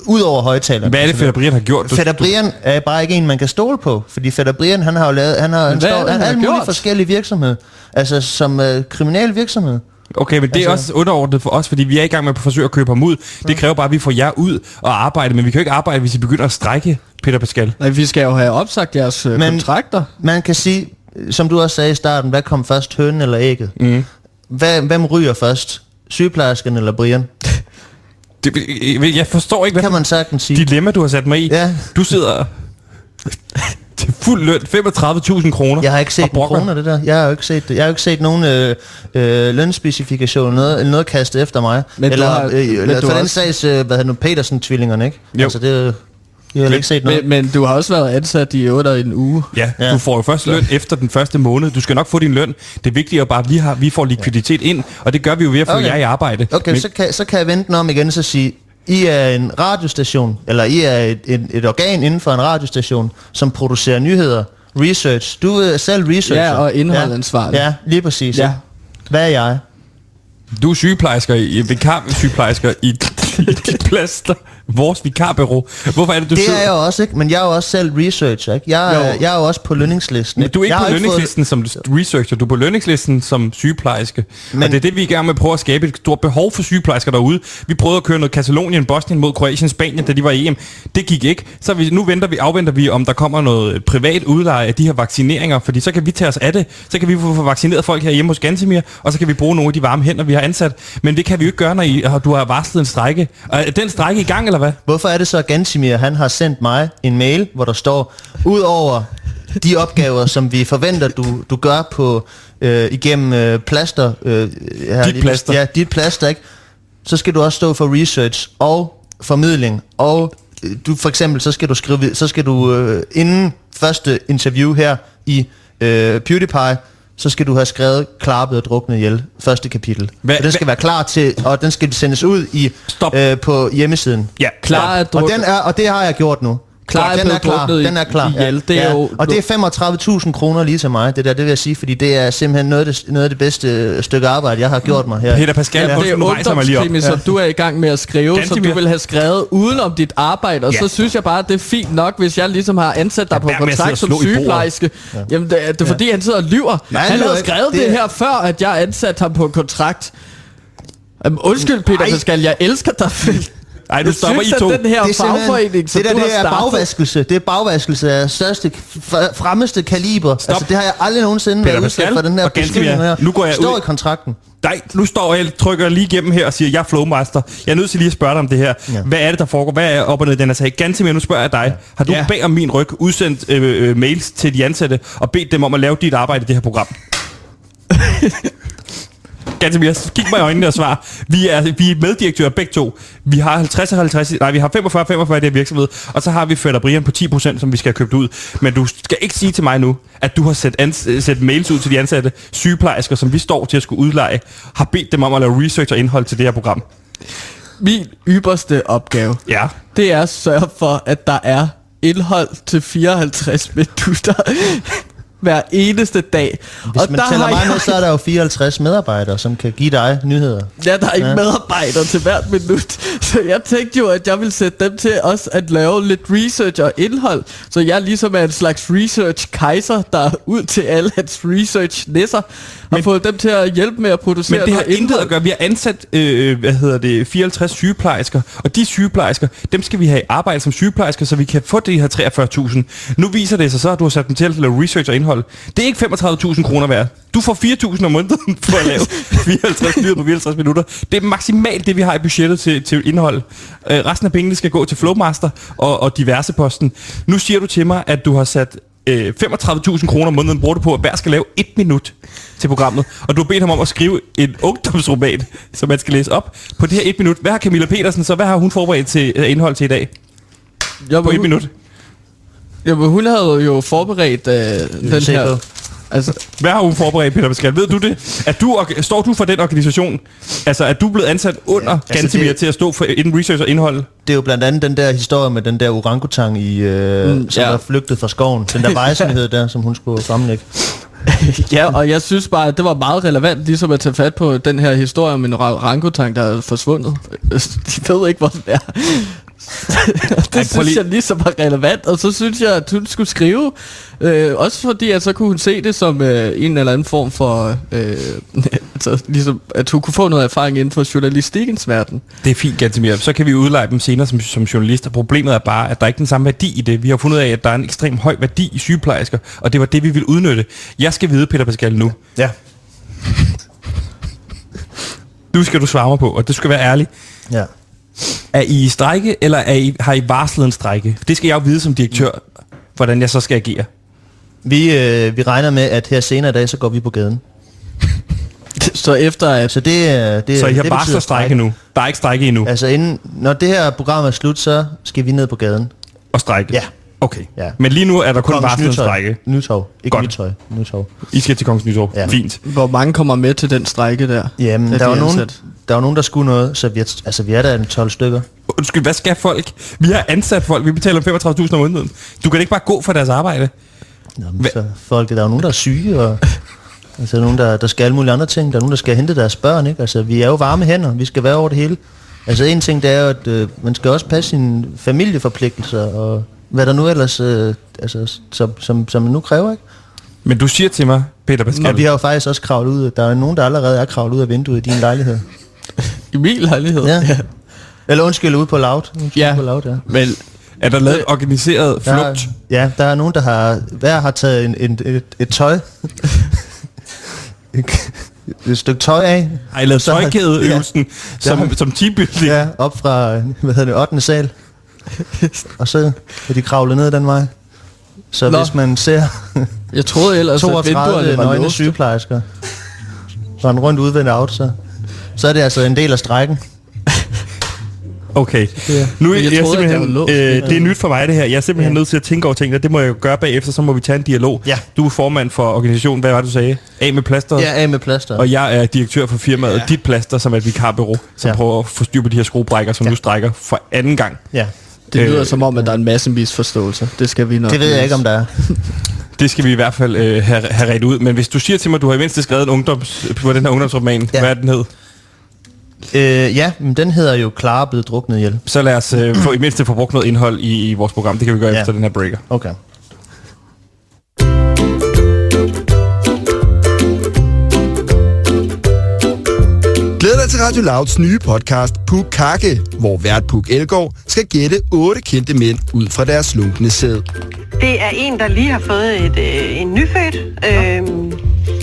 ud over højtaleren. Hvad er det, Fætter Brian har gjort? Fætter Brian er bare ikke en, man kan stole på, fordi Fætter Brian, han har jo lavet, han har, han er står, han han har alle mulige forskellige virksomheder, altså som øh, kriminal virksomhed. Okay, men det er Altså- også underordnet for os, fordi vi er i gang med at forsøge at købe ham ud. Det kræver bare, at vi får jer ud og arbejde, men vi kan jo ikke arbejde, hvis I begynder at strække, Peter Pascal. Nej, vi skal jo have opsagt jeres øh, Men- kontrakter. Man kan sige, som du også sagde i starten, hvad kom først, hønen eller ægget? Mm. Hvad, hvem ryger først? Sygeplejersken eller Brian? Det, jeg forstår ikke, hvad kan man sagtens sige. dilemma, du har sat mig i. Ja. Du sidder til fuld løn, 35.000 kroner. Jeg har ikke set en brokker. krone af det der. Jeg har jo ikke set det. Jeg har jo ikke set nogen øh, øh, lønspecifikation, noget, eller noget kastet efter mig. Men du eller har- øh, men eller du for den sags, øh, hvad hedder nu, Petersen-tvillingerne, ikke? Jo. Altså, det, jeg har ikke set noget. Men, men du har også været ansat i 8 en uge. Ja, du får jo først løn efter den første måned. Du skal nok få din løn. Det vigtige er bare, at vi, har, vi får likviditet ind, og det gør vi jo ved at få Okay. jer i arbejde. Okay, Men- så kan, så kan jeg vente den om igen, så sige, I er en radiostation, eller I er et, et, et organ inden for en radiostation, som producerer nyheder, research. Du er selv researcher. Ja, og indholdansvarlig. Ja, ja lige præcis. Ja. Hvad er jeg? Du er sygeplejersker i, vikar sygeplejersker i, i dit plaster. Vores vikarbureau. Hvorfor er det, du Det sidder... er jeg også, ikke? Men jeg er jo også selv researcher, ikke? Jeg er, Jo. jeg er jo også på lønningslisten. Men du er ikke jeg på lønningslisten som researcher, du er på lønningslisten som sygeplejerske. Men, og det er det, vi er i gang med at prøve at skabe et stort behov for sygeplejersker derude. Vi prøvede at køre noget Katalonien, Bosnien mod Kroatien, Spanien, da de var i EM. Det gik ikke. Så vi, nu venter vi, afventer vi, om der kommer noget privat udleje af de her vaccineringer, fordi så kan vi tage os af det. Så kan vi få vaccineret folk her hjemme hos Gantemir, og så kan vi bruge nogle af de varme hænder, vi har ansat. Men det kan vi jo ikke gøre, når I, du har varslet en strække. Er den strække i gang, eller hvad? Hvorfor er det så, at Gansimir han har sendt mig en mail, hvor der står, ud over de opgaver, som vi forventer, du, du gør på øh, igennem øh, plaster. Øh, her Dit lige- plaster. Ja, dit plaster, ikke? Så skal du også stå for research og formidling, og øh, du for eksempel, så skal du skrive, så skal du øh, inden første interview her i øh, PewDiePie, så skal du have skrevet klappet og druknet ihjel, første kapitel. Hvad- og den skal være klar til, og den skal sendes ud i Stop. øh, på hjemmesiden. Ja, Klar at Og, den er, og det har jeg gjort nu. Klar er den er klar. Den er klar. ihjel. Det er jo- og det er 35.000 kroner lige til mig, det der, det vil jeg sige, fordi det er simpelthen noget af det, noget af det bedste øh, stykke arbejde, jeg har gjort mig her. Peter Pascal, Ja, ja, det er ungdomskrimi, som du er i gang med at skrive, Ganske som du vil have skrevet uden om dit arbejde. Og Ja. så synes jeg bare, at det er fint nok, hvis jeg ligesom har ansat dig Ja, på kontrakt som sygeplejerske. Jamen, det, er- det er fordi, han sidder og lyver. Nej, han havde ikke. skrevet det, Det er- her før, at jeg ansatte ham på en kontrakt. Undskyld, Peter. Pascal, jeg elsker dig. Ej, Jeg stopper synes, I to. den her Det er fagforening, som det der, du det er bagvaskelse. Det er bagvaskelse af største, fremmeste kaliber. Stop. Altså, det har jeg aldrig nogensinde Peter været udsat for den her Gantemir. beskyldning her. Nu går jeg Står ud- i kontrakten. Nej, nu står jeg trykker lige igennem her og siger, jeg er flowmaster. Jeg er nødt til lige at spørge dig om det her. Ja. Hvad er det, der foregår? Hvad er op og ned i den her sag? Ganske mere, nu spørger jeg dig. Har du ja. bag om min ryg udsendt øh, øh, mails til de ansatte og bedt dem om at lave dit arbejde i det her program? Ganske mere, kig mig i øjnene og svar. Vi er, vi er meddirektører begge to. Vi har 50 og 50, nej, vi har 45 45 i det her virksomhed, og så har vi Fætter Brian på 10%, som vi skal have købt ud. Men du skal ikke sige til mig nu, at du har sendt, ans- sendt mails ud til de ansatte sygeplejersker, som vi står til at skulle udleje, har bedt dem om at lave research og indhold til det her program. Min ypperste opgave, Ja. det er at sørge for, at der er indhold til 54 minutter hver eneste dag. Hvis man tæller mig med, så er der jo 54 medarbejdere, som kan give dig nyheder. Ja, der er ikke ja. Medarbejdere til hvert minut. Så jeg tænkte jo, at jeg ville sætte dem til også at lave lidt research og indhold. Så jeg ligesom er en slags research-kejser, der er ud til alle hans research-nisser. Har Men- fået dem til at hjælpe med at producere Men det har intet indhold. at gøre. Vi har ansat, øh, hvad hedder det, 54 sygeplejersker, og de sygeplejersker, dem skal vi have i arbejde som sygeplejersker, så vi kan få de her 43.000. Nu viser det sig så, at du har sat dem til at lave research og indhold. Det er ikke 35.000 kroner værd. Du får 4.000 om måneden for at lave 54 nyheder på 54 minutter. Det er maksimalt det, vi har i budgettet til, til indhold. Øh, resten af pengene skal gå til Flowmaster og, og diverse posten. Nu siger du til mig, at du har sat øh, 35.000 kroner om måneden bruger du på, at hver skal lave et minut til programmet. Og du har bedt ham om at skrive en ungdomsroman, som man skal læse op på det her et minut. Hvad har Camilla Petersen så? Hvad har hun forberedt til øh, indhold til i dag? Jamen, På et minut. Jamen, hun havde jo forberedt øh, den se her... Altså, Hvad har hun forberedt, Peter Pascal? Ved du det? Er du, står du for den organisation? Altså, er du blevet ansat under ja, altså, Gantemir det- til at stå for inden research og indhold? Det er jo blandt andet den der historie med den der orangutang, i, øh, Mm, som ja. ja. er flygtet fra skoven. Den der vejsenhed der, som hun skulle fremlægge. ja, og jeg synes bare, at det var meget relevant ligesom at tage fat på den her historie om en orangutang, der er forsvundet. De ved ikke, hvor den er. det prøv synes lige- jeg ligesom var relevant, og så synes jeg, at hun skulle skrive, øh, også fordi at så kunne hun se det som øh, en eller anden form for, øh, altså ligesom, at hun kunne få noget erfaring inden for journalistikkens verden. Det er fint, Gantemir. Så kan vi udleje dem senere som, som journalister. Problemet er bare, at der er ikke den samme værdi i det. Vi har fundet ud af, at der er en ekstrem høj værdi i sygeplejersker, og det var det, vi ville udnytte. Jeg skal vide, Peter Pascal, nu. Ja. Nu skal du svare mig på, og det skal være ærligt. Ja. Er I i strække, eller er I, har I varslet en strække? Det skal jeg jo vide som direktør, hvordan jeg så skal agere. Vi, øh, vi regner med, at her senere i dag, så går vi på gaden. Så efter Så det, er- det, Så I har det varslet betyder strække nu. Der er ikke strække endnu. Altså inden, når det her program er slut, så skal vi ned på gaden. Og strække? Ja. Okay. Ja. Men lige nu er der kun Kongens varslet en Nytorv. strække. Nytorv. Ikke Godt. Nytøj. Nytorv. I skal til Kongens Nytorv. Ja. Fint. hvor mange kommer med til den strække der? Jamen, Da der de var, er nogen? Der var nogen, der skulle noget, så vi er, altså, vi er der en 12 stykker. Undskyld, hvad skal folk? Vi har ansat folk. Vi betaler dem 35.000 om måneden. Du kan ikke bare gå for deres arbejde. Nå, men Hva- så folk, der er jo nogen, der er syge, og altså, der er nogen, der, der skal alle mulige andre ting. Der er nogen, der skal hente deres børn, ikke? Altså, vi er jo varme hænder. Vi skal være over det hele. Altså en ting, det er jo, at øh, man skal også passe sine familieforpligtelser, og hvad der nu ellers, øh, altså, som, som, som man nu kræver, ikke? Men du siger til mig, Peter Pascal, Og vi har jo faktisk også kravlet ud, der er nogen, der allerede er kravlet ud af vinduet i din lejlighed. I min lejlighed. Ja. Eller undskyld, ude på Loud. Undskyld, Ja. ude På loud ja. Men er der lavet en organiseret Der er, flugt? ja, der er nogen, der har, hver har taget en, en, et, et tøj. et, stykke tøj af. Har I lavet tøjkædeøvelsen som, som teambuilding? Ja, op fra, hvad hedder det, 8. sal. og så er de kravlet ned den vej. Så Nå. Hvis man ser jeg troede ellers, at 32 vinduerne var nøgne sygeplejersker rende rundt udvendt out, så, så er det altså en del af strækken. Okay. Nu er jeg, jeg jeg troede, simpelthen, låst. øh, det er nyt for mig det her. Jeg er simpelthen nødt til at tænke over tingene, og det må jeg jo gøre bagefter, så må vi tage en dialog. Ja. Du er formand for organisationen, hvad var det, du sagde? Af med plaster. Ja, af med plaster. Og jeg er direktør for firmaet ja. Dit Plaster, som er et vikarbureau, som ja. Ja. prøver at få styr på de her skruebrækker, som ja. Ja. nu strækker for anden gang. ja. Det lyder Øh, som om, at der er en masse misforståelser. Det skal vi nok Det ved jeg ikke, om der er. Det skal vi i hvert fald øh, have, have ret ud. Men hvis du siger til mig, at du har i mindst skrevet en ungdoms, på den her ungdomsroman, ja. Ja. hvad er den hed? Øh, ja, men den hedder jo Clara blevet druknet ihjel. Så lad os øh, få i mindst få brugt noget indhold i, i vores program. Det kan vi gøre ja. Ja. efter den her breaker. Okay. Glæd dig til Radio Louds nye podcast Pukake, hvor vært Puk Elgård skal gætte otte kendte mænd ud fra deres slunkne sæd. Det er en, der lige har fået et, øh, en nyfødt. Øhm,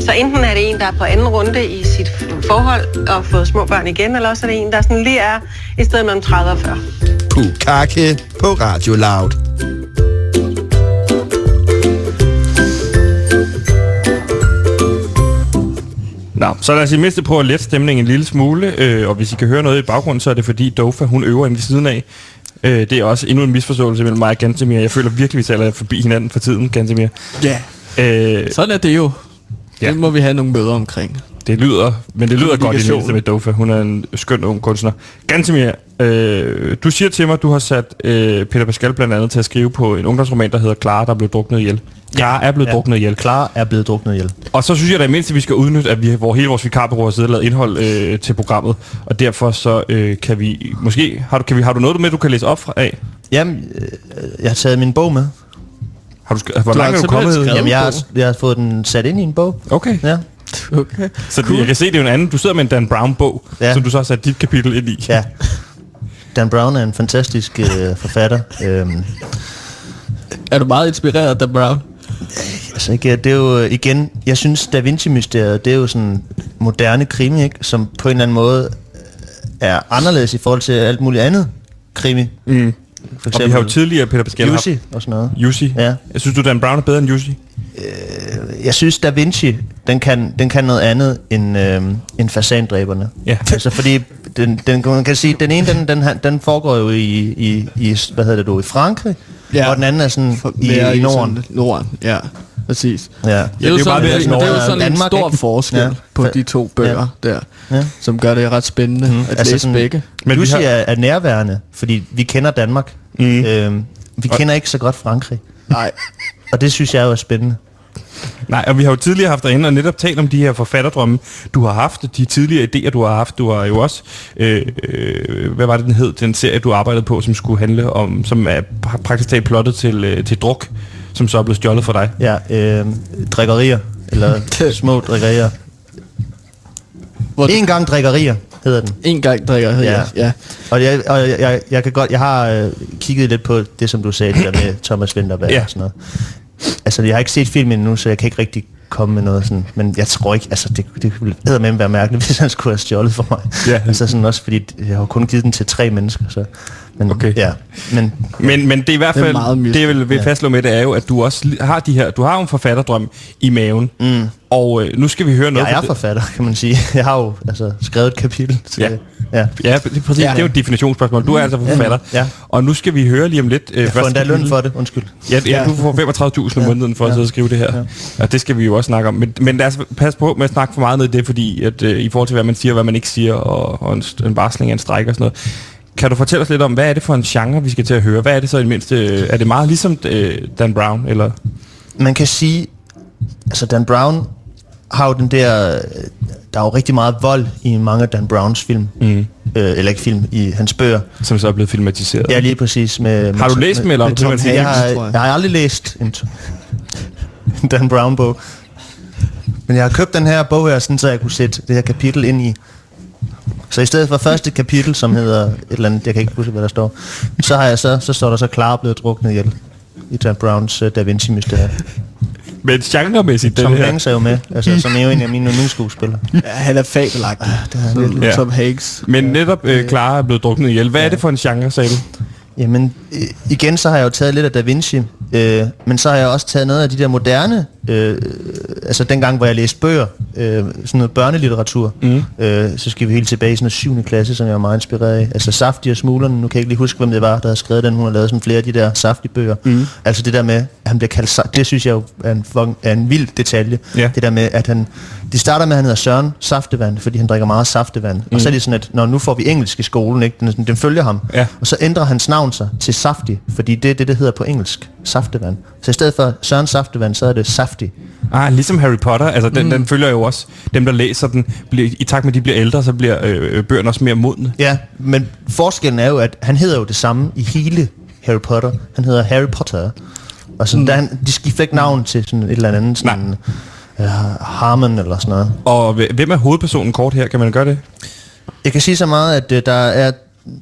så enten er det en, der er på anden runde i sit forhold og fået små børn igen, eller også er det en, der sådan lige er i stedet mellem 30 og 40. Pukake på Radio Loud. Nå, så lad os i mindste prøve at lette stemningen en lille smule. Øh, og hvis I kan høre noget i baggrunden, så er det fordi Dofa, hun øver inde ved siden af. Øh, det er også endnu en misforståelse mellem mig og Gantemir. Jeg føler virkelig, vi taler forbi hinanden for tiden, Gantemir. Ja. Øh, Sådan er det jo. Ja. Det må vi have nogle møder omkring. Det lyder, men det lyder godt i det med Dofa. Hun er en skøn ung kunstner. Gantemir, øh, du siger til mig, at du har sat øh, Peter Pascal blandt andet til at skrive på en ungdomsroman, der hedder Clara, der blev druknet ihjel. Clara er blevet ja. druknet ihjel. Clara er blevet druknet ihjel. Og så synes jeg da mindst, at vi skal udnytte, at vi, hvor hele vores vikarbureau har siddet og lavet indhold øh, til programmet. Og derfor så øh, kan vi, måske, har du, kan vi, har du noget med, du kan læse op fra af? Jamen, øh, jeg har taget min bog med. Har du, sk- hvor Du har langt er du kommet? Jamen, jeg har, jeg har fået den sat ind i en bog. Okay. Ja, Okay. Så cool. jeg kan se, det er jo en anden. Du sidder med en Dan Brown-bog, ja. Som du så har sat dit kapitel ind i. ja. Dan Brown er en fantastisk øh, forfatter. Øhm, Er du meget inspireret af Dan Brown? altså, ikke, det er jo øh, igen, jeg synes, Da Vinci-mysteriet, det er jo sådan moderne krimi, ikke? som på en eller anden måde er anderledes i forhold til alt muligt andet krimi. Mm. For Og vi har jo tidligere, Peter Pascal, Jussi og sådan noget. Jussi. Ja. Jeg synes, du, Dan Brown er bedre end Jussi. Jeg synes, Da Vinci, den kan, den kan noget andet end, øh, end fasandræberne. Ja. Altså fordi, den, den, man kan sige, den ene, den, den, har- den foregår jo i, i, i, hvad hedder det du, i Frankrig, Ja. og den anden er sådan For, i, mere i Norden. sådan Norden, ja. Præcis. Ja. Det er jo, det er jo sådan, bare det, det, er jo sådan Danmark, en stor ikke? forskel Ja. på de to bøger der, Ja. som gør det ret spændende mm. at Altså læse sådan- begge. Men vi Lucy har- har... er, er nærværende, fordi vi kender Danmark. Mm. Øhm, vi kender ikke så godt Frankrig. Nej. Og det synes jeg jo er spændende. Nej, og vi har jo tidligere haft derinde og netop talt om de her forfatterdrømme, du har haft, de tidligere idéer, du har haft. Du har jo også, øh, øh, hvad var det, den hed, den serie, du arbejdede på, som skulle handle om, som er pra- praktisk talt plottet til, øh, til druk, som så er blevet stjålet for dig. Ja, øhm, drikkerier, eller små drikkerier. Hvor En gang drikkerier hedder den. en gang drikker jeg. Ja. ja. Og jeg, og jeg, jeg, jeg kan godt, jeg har øh, kigget lidt på det, som du sagde, det der med Thomas Winterberg Ja. og sådan noget. Altså, jeg har ikke set filmen endnu, så jeg kan ikke rigtig komme med noget sådan, men jeg tror ikke, altså det, det ville med være mærkeligt, hvis han skulle have stjålet for mig. Ja. Altså sådan også, fordi jeg har kun givet den til tre mennesker, så... Men, Okay. Ja, men Men, men det er i hvert Det er fald, mystisk. det jeg vil, vil Ja. fastslå med det, er jo, at du også har de her, du har jo en forfatterdrøm i maven, mm. og øh, nu skal vi høre noget jeg er det. forfatter, kan man sige. Jeg har jo altså, skrevet et kapitel til Ja. det. Ja. Ja, det er præcis. Ja. Det er jo et definitionsspørgsmål. Du er altså forfatter. Ja. Og nu skal vi høre lige om lidt. Øh, Jeg får endda løn for det, undskyld. Ja, ja, du får 35.000 om måneden for at sidde og skrive det her. Ja. Og det skal vi jo også snakke om. Men, men lad os passe på med at snakke for meget ned i det, fordi at, øh, i forhold til, hvad man siger og hvad man ikke siger, og, og en, en varsling af en stræk og sådan noget. Kan du fortælle os lidt om, hvad er det for en genre, vi skal til at høre? Hvad er det så i det mindste? Er det meget ligesom øh, Dan Brown? Eller? man kan sige, altså Dan Brown har jo den der... øh, Der er jo rigtig meget vold i mange af Dan Browns film. Mm. Øh, eller ikke film, i hans bøger. Som så er blevet filmatiseret. Ja, lige præcis. Med, Har du med, læst dem, eller med simpelthen Hanks? set jeg, har, jeg? jeg har aldrig læst en, en Dan Brown-bog. Men jeg har købt den her bog her, sådan, så jeg kunne sætte det her kapitel ind i. Så i stedet for første kapitel, som hedder et eller andet, jeg kan ikke huske, hvad der står, så, har jeg så, så står der så klar blevet druknet ihjel i Dan Browns uh, Da Vinci-mysterie. Men genremæssigt, den Tom her. Hanks er jo med, altså, som er jo en af mine yndlingsskuespillere. Ja, han er fabelagtig. det er han. Ja. Tom Hanks. Men netop øh, Clara er blevet druknet ihjel. Hvad er det for en genre, sagde du? Jamen, igen så har jeg jo taget lidt af Da Vinci, øh, men så har jeg også taget noget af de der moderne, øh, altså dengang, hvor jeg læste bøger, øh, sådan noget børnelitteratur, mm. øh, så skal vi helt tilbage i sådan noget 7. klasse, som jeg var meget inspireret af. Altså Safti og Smuglerne, nu kan jeg ikke lige huske, hvem det var, der havde skrevet den, hun har lavet sådan flere af de der saftige bøger. Mm. Altså det der med, at han bliver kaldt, det synes jeg jo er en, er en vild detalje. Ja. Det der med, at han, de starter med, at han hedder Søren Saftevand, fordi han drikker meget saftevand. Mm. Og så er det sådan, at når nu får vi engelsk i skolen, ikke? Den, den følger ham. Ja. Og så ændrer hans navn sig til Safti, fordi det er det, det hedder på engelsk. Saftevand. Så i stedet for Søren Saftevand, så er det Safti. Ah, ligesom Harry Potter. Altså, den, mm. den følger jo også. Dem, der læser den, bliver, i takt med, at de bliver ældre, så bliver øh, bøgerne også mere modne. Ja, men forskellen er jo, at han hedder jo det samme i hele Harry Potter. Han hedder Harry Potter. Og sådan, mm. der, han- de skifter ikke navn til sådan et eller andet, sådan, uh, Harmon eller sådan noget. Og hv- hvem er hovedpersonen kort her? Kan man gøre det? Jeg kan sige så meget, at øh, der er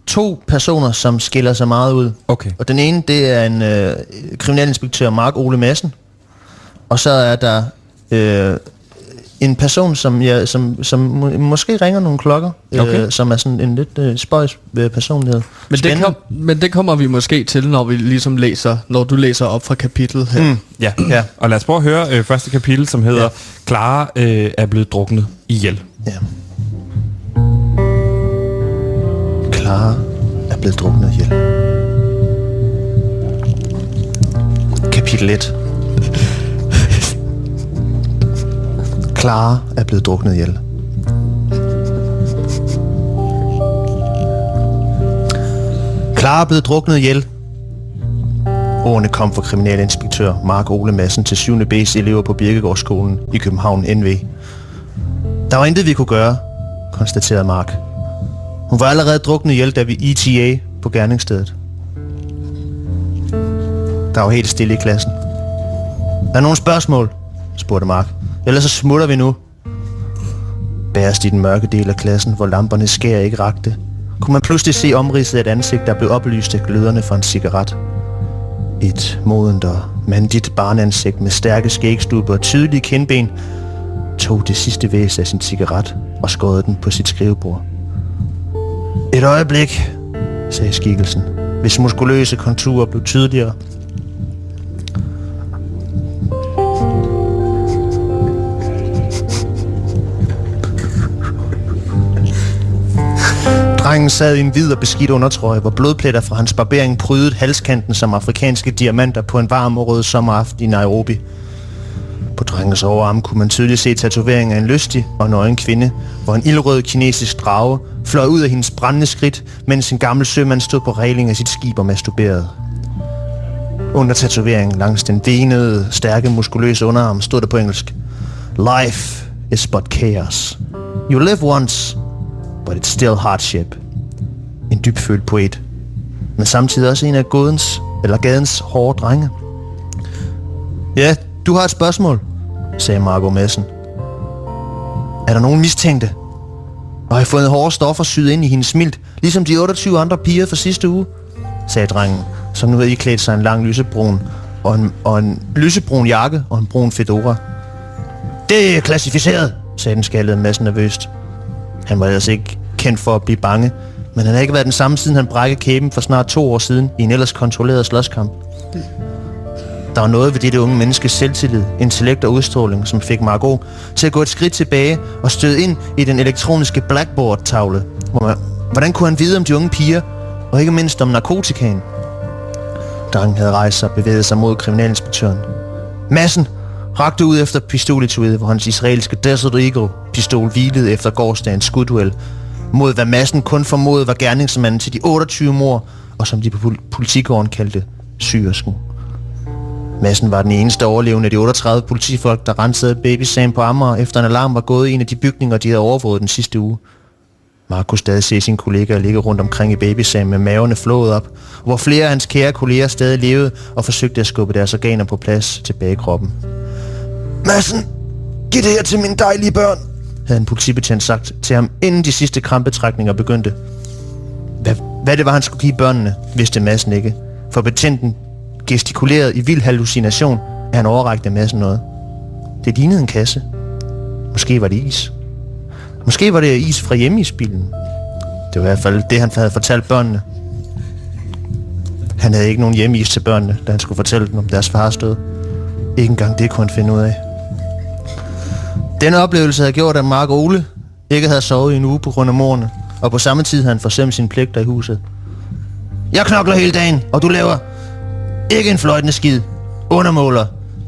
to personer, som skiller sig meget ud. Okay. Og den ene, det er en øh, kriminalinspektør, Mark Ole Madsen. Og så er der øh, en person, som, jeg, som, som må, måske ringer nogle klokker, Okay. øh, som er sådan en lidt øh, spøjs øh, personlighed. Men det, kom, men det kommer vi måske til, når vi ligesom læser, når du læser op fra kapitlet her. Mm. Ja. Ja. Og lad os prøve at høre øh, første kapitel, som hedder Ja. ja. Clara øh, er blevet druknet ihjel. Ja. Clara er blevet druknet ihjel. Kapitel 1. Clara er blevet druknet ihjel. Clara er blevet druknet ihjel. Ordene kom fra kriminalinspektør Mark Ole Madsen til 7. B's elever på Birkegårdsskolen i København NV. Der var intet, vi kunne gøre, konstaterede Mark. Hun var allerede druknet ihjel, da vi ETA på gerningsstedet. Der var helt stille i klassen. Er der nogle spørgsmål? spurgte Mark. Ellers så smutter vi nu. Bærest i den mørke del af klassen, hvor lamperne skær ikke rakte, kunne man pludselig se omridset af et ansigt, der blev oplyst af gløderne fra en cigaret. Et modent og mandigt barnansigt med stærke skægstubber og tydelige kindben tog det sidste væs af sin cigaret og skårede den på sit skrivebord. Et øjeblik, sagde skikkelsen, hvis muskuløse konturer blev tydeligere. Drengen sad i en hvid og beskidt undertrøje, hvor blodpletter fra hans barbering prydede halskanten som afrikanske diamanter på en varm og rød sommeraften i Nairobi. På drengens overarm kunne man tydeligt se tatoveringen af en lystig og nøgen kvinde, hvor en ildrød kinesisk drage fløj ud af hendes brændende skridt, mens en gammel sømand stod på reglingen af sit skib og masturberede. Under tatoveringen langs den venede, stærke, muskuløse underarm stod der på engelsk Life is but chaos. You live once, but it's still hardship. En dybfølt poet, men samtidig også en af godens, eller gadens hårde drenge. Ja, du har et spørgsmål, sagde Margot Madsen. Er der nogen mistænkte? Og har jeg fundet hårde stoffer syet ind i hendes smilt, ligesom de 28 andre piger fra sidste uge? sagde drengen, som nu havde iklædt sig en lang lysebrun og en, og en lysebrun jakke og en brun fedora. Det er klassificeret, sagde den skaldede massen nervøst. Han var ellers ikke kendt for at blive bange, men han har ikke været den samme siden han brækkede kæben for snart to år siden i en ellers kontrolleret slåskamp. Der var noget ved dette unge menneskes selvtillid, intellekt og udstråling, som fik Margot til at gå et skridt tilbage og støde ind i den elektroniske blackboard-tavle. Hvor man, hvordan kunne han vide om de unge piger, og ikke mindst om narkotikaen? Drengen havde rejst sig og bevæget sig mod kriminalinspektøren. Massen rakte ud efter pistoletuet, hvor hans israelske Desert Eagle-pistol hvilede efter gårdsdagens skudduel, mod hvad massen kun formodede var gerningsmanden til de 28 mor, og som de på politigården kaldte syresken. Massen var den eneste overlevende af de 38 politifolk, der rensede Baby Sam på Amager, efter en alarm var gået i en af de bygninger, de havde overvåget den sidste uge. Mark kunne stadig se sine kollegaer ligge rundt omkring i Baby Sam med maverne flået op, hvor flere af hans kære kolleger stadig levede og forsøgte at skubbe deres organer på plads tilbage i kroppen. Massen, giv det her til mine dejlige børn, havde en politibetjent sagt til ham, inden de sidste krampetrækninger begyndte. Hvad, hvad det var, han skulle give børnene, vidste massen ikke, for betjenten gestikulerede i vild hallucination, at han overrækte massen noget. Det lignede en kasse. Måske var det is. Måske var det is fra hjemmeisbilen. Det var i hvert fald det, han havde fortalt børnene. Han havde ikke nogen hjemmeis til børnene, da han skulle fortælle dem om deres fars død. Ikke engang det kunne han finde ud af. Den oplevelse havde gjort, at Mark Ole ikke havde sovet i en uge på grund af morerne, og på samme tid havde han forsømt sine pligter i huset. Jeg knokler hele dagen, og du laver ikke en fløjtende skid. Undermåler.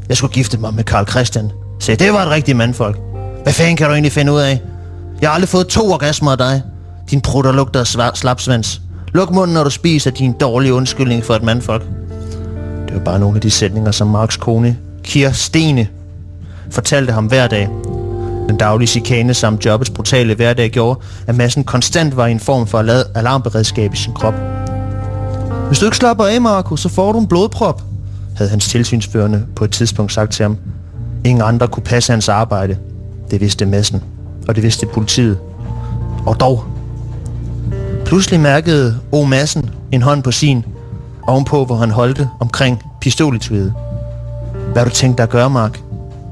Jeg skulle gifte mig med Karl Christian. Se, det var et rigtigt mandfolk. Hvad fanden kan du egentlig finde ud af? Jeg har aldrig fået to orgasmer af dig. Din prutter lugter af slapsvans. Luk munden, når du spiser din dårlige undskyldning for et mandfolk. Det var bare nogle af de sætninger, som Marks kone, Kier Stene, fortalte ham hver dag. Den daglige chikane samt jobbets brutale hverdag gjorde, at massen konstant var i en form for alarmberedskab i sin krop. Hvis du ikke slapper af, Marco, så får du en blodprop, havde hans tilsynsførende på et tidspunkt sagt til ham. Ingen andre kunne passe hans arbejde. Det vidste massen, og det vidste politiet. Og dog. Pludselig mærkede O. Massen en hånd på sin, ovenpå hvor han holdte omkring pistoletviet. Hvad har du tænkt dig at gøre, Mark?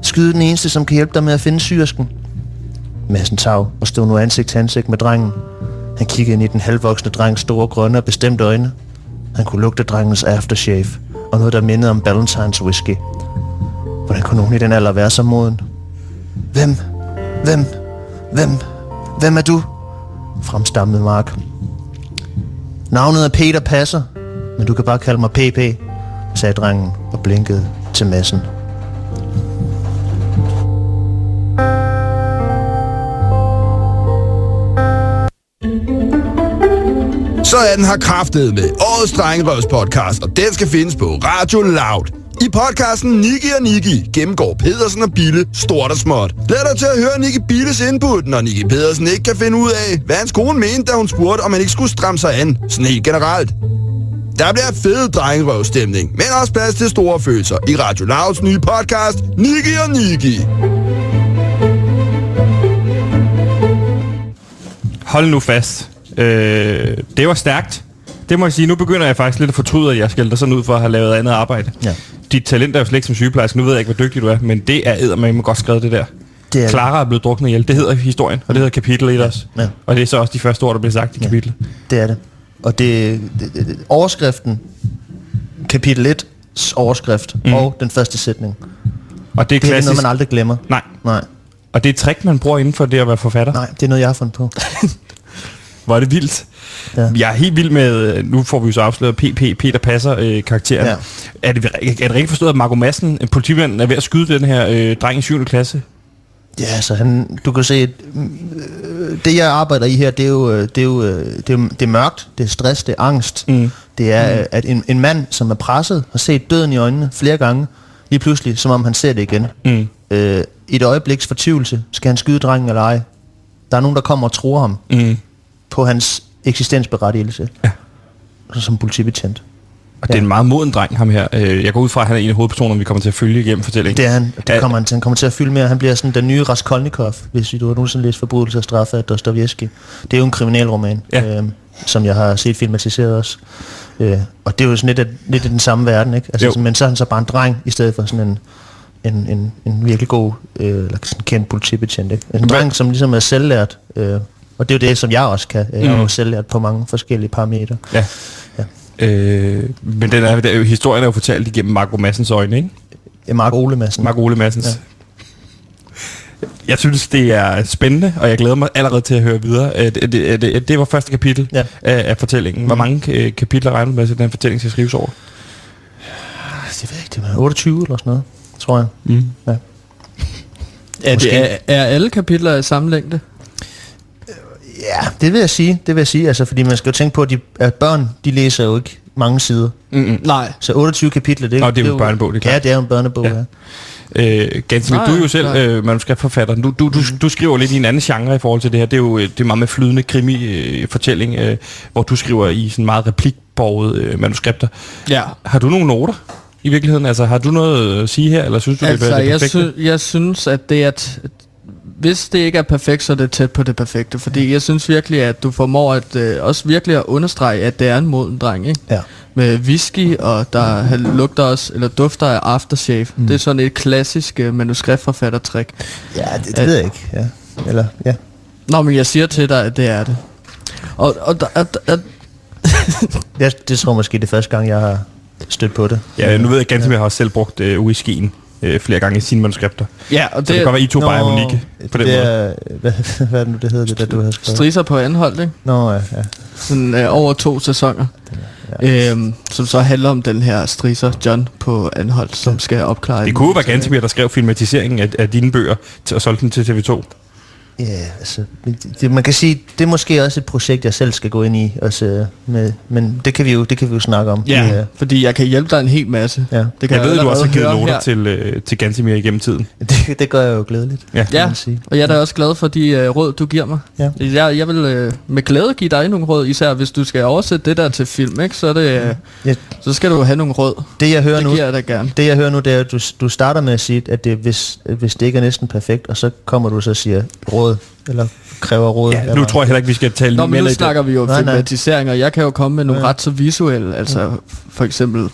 Skyde den eneste, som kan hjælpe dig med at finde syrsken. Madsen tav og stod nu ansigt til ansigt med drengen. Han kiggede ind i den halvvoksne drengs store grønne og bestemte øjne. Han kunne lugte drengens aftershave og noget, der mindede om Valentines whisky. Hvordan kunne nogen i den alder være så moden? Hvem? Hvem? Hvem? Hvem er du? Fremstammede Mark. Navnet er Peter Passer, men du kan bare kalde mig PP, sagde drengen og blinkede til massen. Så er den her kraftet med årets Drengerøvs podcast, og den skal findes på Radio Loud. I podcasten Niki og Niki gennemgår Pedersen og Bille stort og småt. Lad dig til at høre Niki Billes input, når Niki Pedersen ikke kan finde ud af, hvad hans kone mente, da hun spurgte, om man ikke skulle stramme sig an, sådan helt generelt. Der bliver fed drengerøvstemning, men også plads til store følelser i Radio Louds nye podcast, Niki og Niki. Hold nu fast. Øh, det var stærkt. Det må jeg sige. Nu begynder jeg faktisk lidt at fortryde, at jeg skældte sådan ud for at have lavet andet arbejde. Ja. Dit talent er jo slet ikke som sygeplejerske. Nu ved jeg ikke, hvor dygtig du er, men det er eddermame godt skrevet, det der. Det er Clara er blevet druknet ihjel. Det hedder historien, og det hedder kapitel 1 også. Ja. Og det er så også de første ord, der bliver sagt i kapitlet. Det er det. Og det, det, det, det overskriften, kapitel 1, overskrift mm. og den første sætning. Og det er Det er klassisk. noget, man aldrig glemmer. Nej. Nej, Og det er et trick, man bruger inden for det at være forfatter. nej, det er noget, jeg har fundet på. Hvor er det vildt. Ja. Jeg er helt vild med, nu får vi jo så afsløret PP, Peter Passer øh, karakteren. Ja. Er, det, er det rigtigt forstået, at Marco Madsen, en politimand, er ved at skyde den her øh, dreng i 7. klasse? Ja, altså han, du kan se, at, øh, det jeg arbejder i her, det er jo, øh, det er jo øh, det er, det er mørkt, det er stress, det er angst. Mm. Det er, mm. at en, en mand, som er presset, har set døden i øjnene flere gange, lige pludselig, som om han ser det igen. Mm. Øh, I et øjebliks fortvivlelse, skal han skyde drengen eller ej? Der er nogen, der kommer og tror ham Mm. På hans eksistensberettigelse. Ja. Som politibetjent. Og det er en meget moden dreng, ham her. Øh, Jeg går ud fra, at han er en af hovedpersonerne, vi kommer til at følge igennem fortællingen. Det er han. Det Ja. kommer han, til. han kommer til at fylde mere. Han bliver sådan den nye Raskolnikov, hvis du har nogensinde læst Forbrydelse og straffe af Dostoyevsky. Det er jo en kriminalroman, Ja. øhm, som jeg har set filmatiseret også. Øh, og det er jo sådan lidt, af, lidt af den samme verden, ikke? Altså, Jo. sådan, men så er han så bare en dreng, i stedet for sådan en, en, en, en virkelig god, øh, eller sådan kendt politibetjent, ikke? En Hvad- dreng, som ligesom er selvlært, øh, og det er jo det, som jeg også kan. Jeg er jo Mm. på mange forskellige parametre. Ja. Øh, men den er, der er jo, historien er jo fortalt igennem Marco Massens øjne, ikke? Ja, Mark Ole Madsen. Marco Ole Massens. Ja. Jeg synes, det er spændende, og jeg glæder mig allerede til at høre videre. Øh, Det, det, det, det var første kapitel Ja. af, af fortællingen. Hvor mange øh, kapitler regner du med, at den fortælling skal skrives over? Det ved jeg ikke, det var 28 eller sådan noget, tror jeg. Mm. Ja. Er, det, er, er alle kapitler i samme længde? Ja, det vil jeg sige. Det vil jeg sige, altså, fordi man skal jo tænke på, at, de, at børn, de læser jo ikke mange sider. Mm-mm. Nej. Så 28 kapitler, det, Nå, det er jo en børnebog, det er Ja, klart. det er jo en børnebog, Ja. ja. Øh, Nej, du er jo selv nej. øh, manuskriptforfatter. Du, du, du, du skriver lidt i en anden genre i forhold til det her. Det er jo øh, det er meget med flydende krimi-fortælling, øh, hvor du skriver i sådan meget replikborget øh, manuskripter. Ja. Har du nogle noter i virkeligheden? Altså, har du noget at sige her, eller synes du, Altså, det er det jeg, sy- jeg synes, at det er... At, hvis det ikke er perfekt, så er det tæt på det perfekte. Fordi jeg synes virkelig, at du formår at øh, også virkelig at understrege, at det er en moden dreng, ikke? Ja. Med whisky, og der han lugter også, eller dufter af aftershave. Mm. Det er sådan et klassisk øh, manuskriptforfattertrik. Ja, det, det ved jeg ikke. Ja. Eller, ja. Nå, men jeg siger til dig, at det er det. Og, og der, at, at, Jeg, det tror jeg måske det er første gang, jeg har stødt på det. Ja, nu ved jeg, at Gansimir har selv brugt øh, whiskyen øh, flere gange i sine manuskripter. ja, og Så det kan godt være, I to bare er unikke på den det måde. er, hvad, hvad er det nu, det hedder, det der, du har skrevet? striser på anhold, ikke? Nå, ja, ja. Sådan øh, over to sæsoner. Ja. Øhm, som så handler om den her striser John på anhold, som skal opklare Det kunne jo være Gansimir, der skrev filmatiseringen af, af dine bøger til, og solgte den til TV2. Ja, altså, det, man kan sige, det er måske også et projekt, jeg selv skal gå ind i, også, med, men det kan vi jo, det kan vi jo snakke om. Ja, ja. fordi jeg kan hjælpe dig en hel masse. Ja. Det kan Jeg ved, du også har givet noter her. til, øh, til Gansimir igennem tiden. Det, det gør jeg jo glædeligt. Ja. Ja, man sige. og jeg er da også glad for de øh, råd, du giver mig. Ja. Jeg, jeg vil øh, med glæde give dig nogle råd, især hvis du skal oversætte det der til film, ikke? Så, er det, øh, Ja. så skal du have nogle råd. Det jeg hører Det nu, giver jeg dig gerne. det jeg hører nu, det er, at du, du starter med at sige, at det, hvis, hvis det ikke er næsten perfekt, og så kommer du så og siger råd, eller kræver råd. Ja, nu tror jeg heller ikke, vi skal tale Nå, men mere nu snakker vi jo nej. filmatisering, og jeg kan jo komme med nogle Ja. ret så visuelle, altså for eksempel,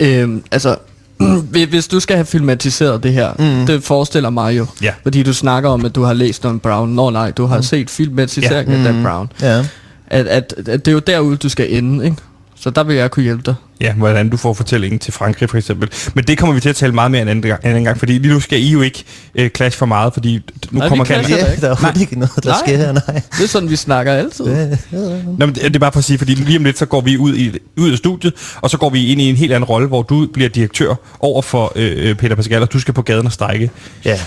øhm, altså, hvis- du skal have filmatiseret det her, mm. det forestiller mig jo, Ja. fordi du snakker om, at du har læst om Brown. Nå nej, du har mm. set filmatisering Ja. af Dan Mm. Brown. Ja. At, at, at det er jo derude, du skal ende, ikke? Så der vil jeg kunne hjælpe dig. Ja, hvordan du får fortællingen til Frankrig for eksempel. Men det kommer vi til at tale meget mere en anden gang, en anden gang fordi lige nu skal I jo ikke øh, clash for meget, fordi nu Nej, kommer da Ja, ikke. der er overhovedet ikke noget, der Nej. sker her, nej. Det er sådan, vi snakker altid. Ja, ja, ja. Nå, men det det er bare for at sige, fordi lige om lidt, så går vi ud, i, ud af studiet, og så går vi ind i en helt anden rolle, hvor du bliver direktør over for øh, øh, Peter Pascal, og du skal på gaden og strække. ja.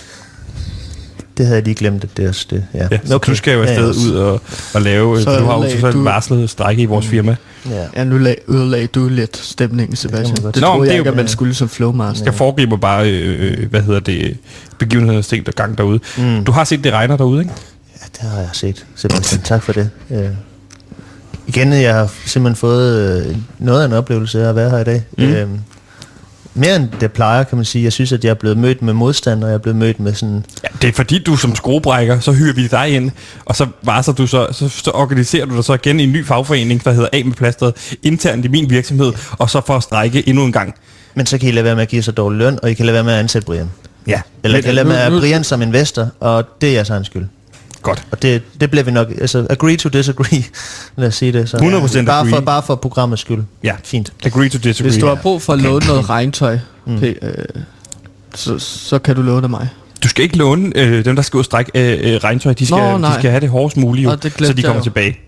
Det havde jeg lige glemt, at det er også det. Ja, Ja, så okay. du skal jo afsted ja, ud og, og lave... Så du har jo ødelagde så du- varslet strække i vores firma. Ja. Ja, nu lag, ødelagde du lidt stemningen, Sebastian. godt Det, Nå, det troede det jeg er ikke, at man skulle som flowmaster. Jeg foregriber bare, øh, øh, hvad hedder det, begivenhedernes ting, der gang derude. Mm. Du har set, det regner derude, ikke? Ja, det har jeg set, Sebastian. Tak for det. Øh. Igen, jeg har simpelthen fået øh, noget af en oplevelse af at være her i dag. Mm. Øh, mere end det plejer, kan man sige. Jeg synes, at jeg er blevet mødt med modstand, og jeg er blevet mødt med sådan... Ja, det er fordi, du som skruebrækker, så hyrer vi dig ind, og så varsler du så, så, så organiserer du dig så igen i en ny fagforening, der hedder A med plasteret, internt i min virksomhed, og så for at strække endnu en gang. Men så kan I lade være med at give så dårlig løn, og I kan lade være med at ansætte Brian. Ja, Eller I kan lade nu- med at Brian som investor, og det er jeres egen skyld. Godt. Og det, det bliver vi nok... Altså, agree to disagree, lad os sige det. Så, 100% bare for, agree. bare for programmets skyld. Ja. Fint. Agree to disagree. Hvis du har brug for at låne noget regntøj, mm. øh, så, så kan du låne mig. Du skal ikke låne øh, dem, der skal ud og strække øh, øh, regntøj. De skal, Nå, de skal have det hårdest mulige, jo, Nå, det så glemte de jeg kommer jo. tilbage.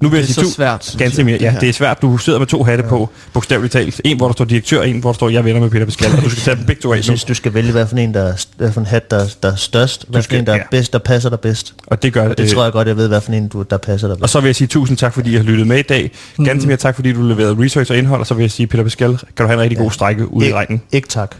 Nu vil jeg Det er sige så svært, Ganske mere. det Ja, det er svært. Du sidder med to hatte på, bogstaveligt talt. En, hvor der står direktør, en, hvor der står, jeg er venner med Peter Pascal, og du skal tage dem begge to af Jeg synes, du skal vælge, hvad for en, der er, hvad for en hat, der, der er størst, hvad for en, der er ja. bedst, der passer dig bedst. Og det gør Og det tror jeg godt, jeg ved, hvad for en, du, der passer dig Og bedst. så vil jeg sige tusind tak, fordi I har lyttet med i dag. Ganske mere tak, fordi du leverede research og indhold, og så vil jeg sige, Peter Pascal, kan du have en rigtig god strække ude i regnen. ikke tak.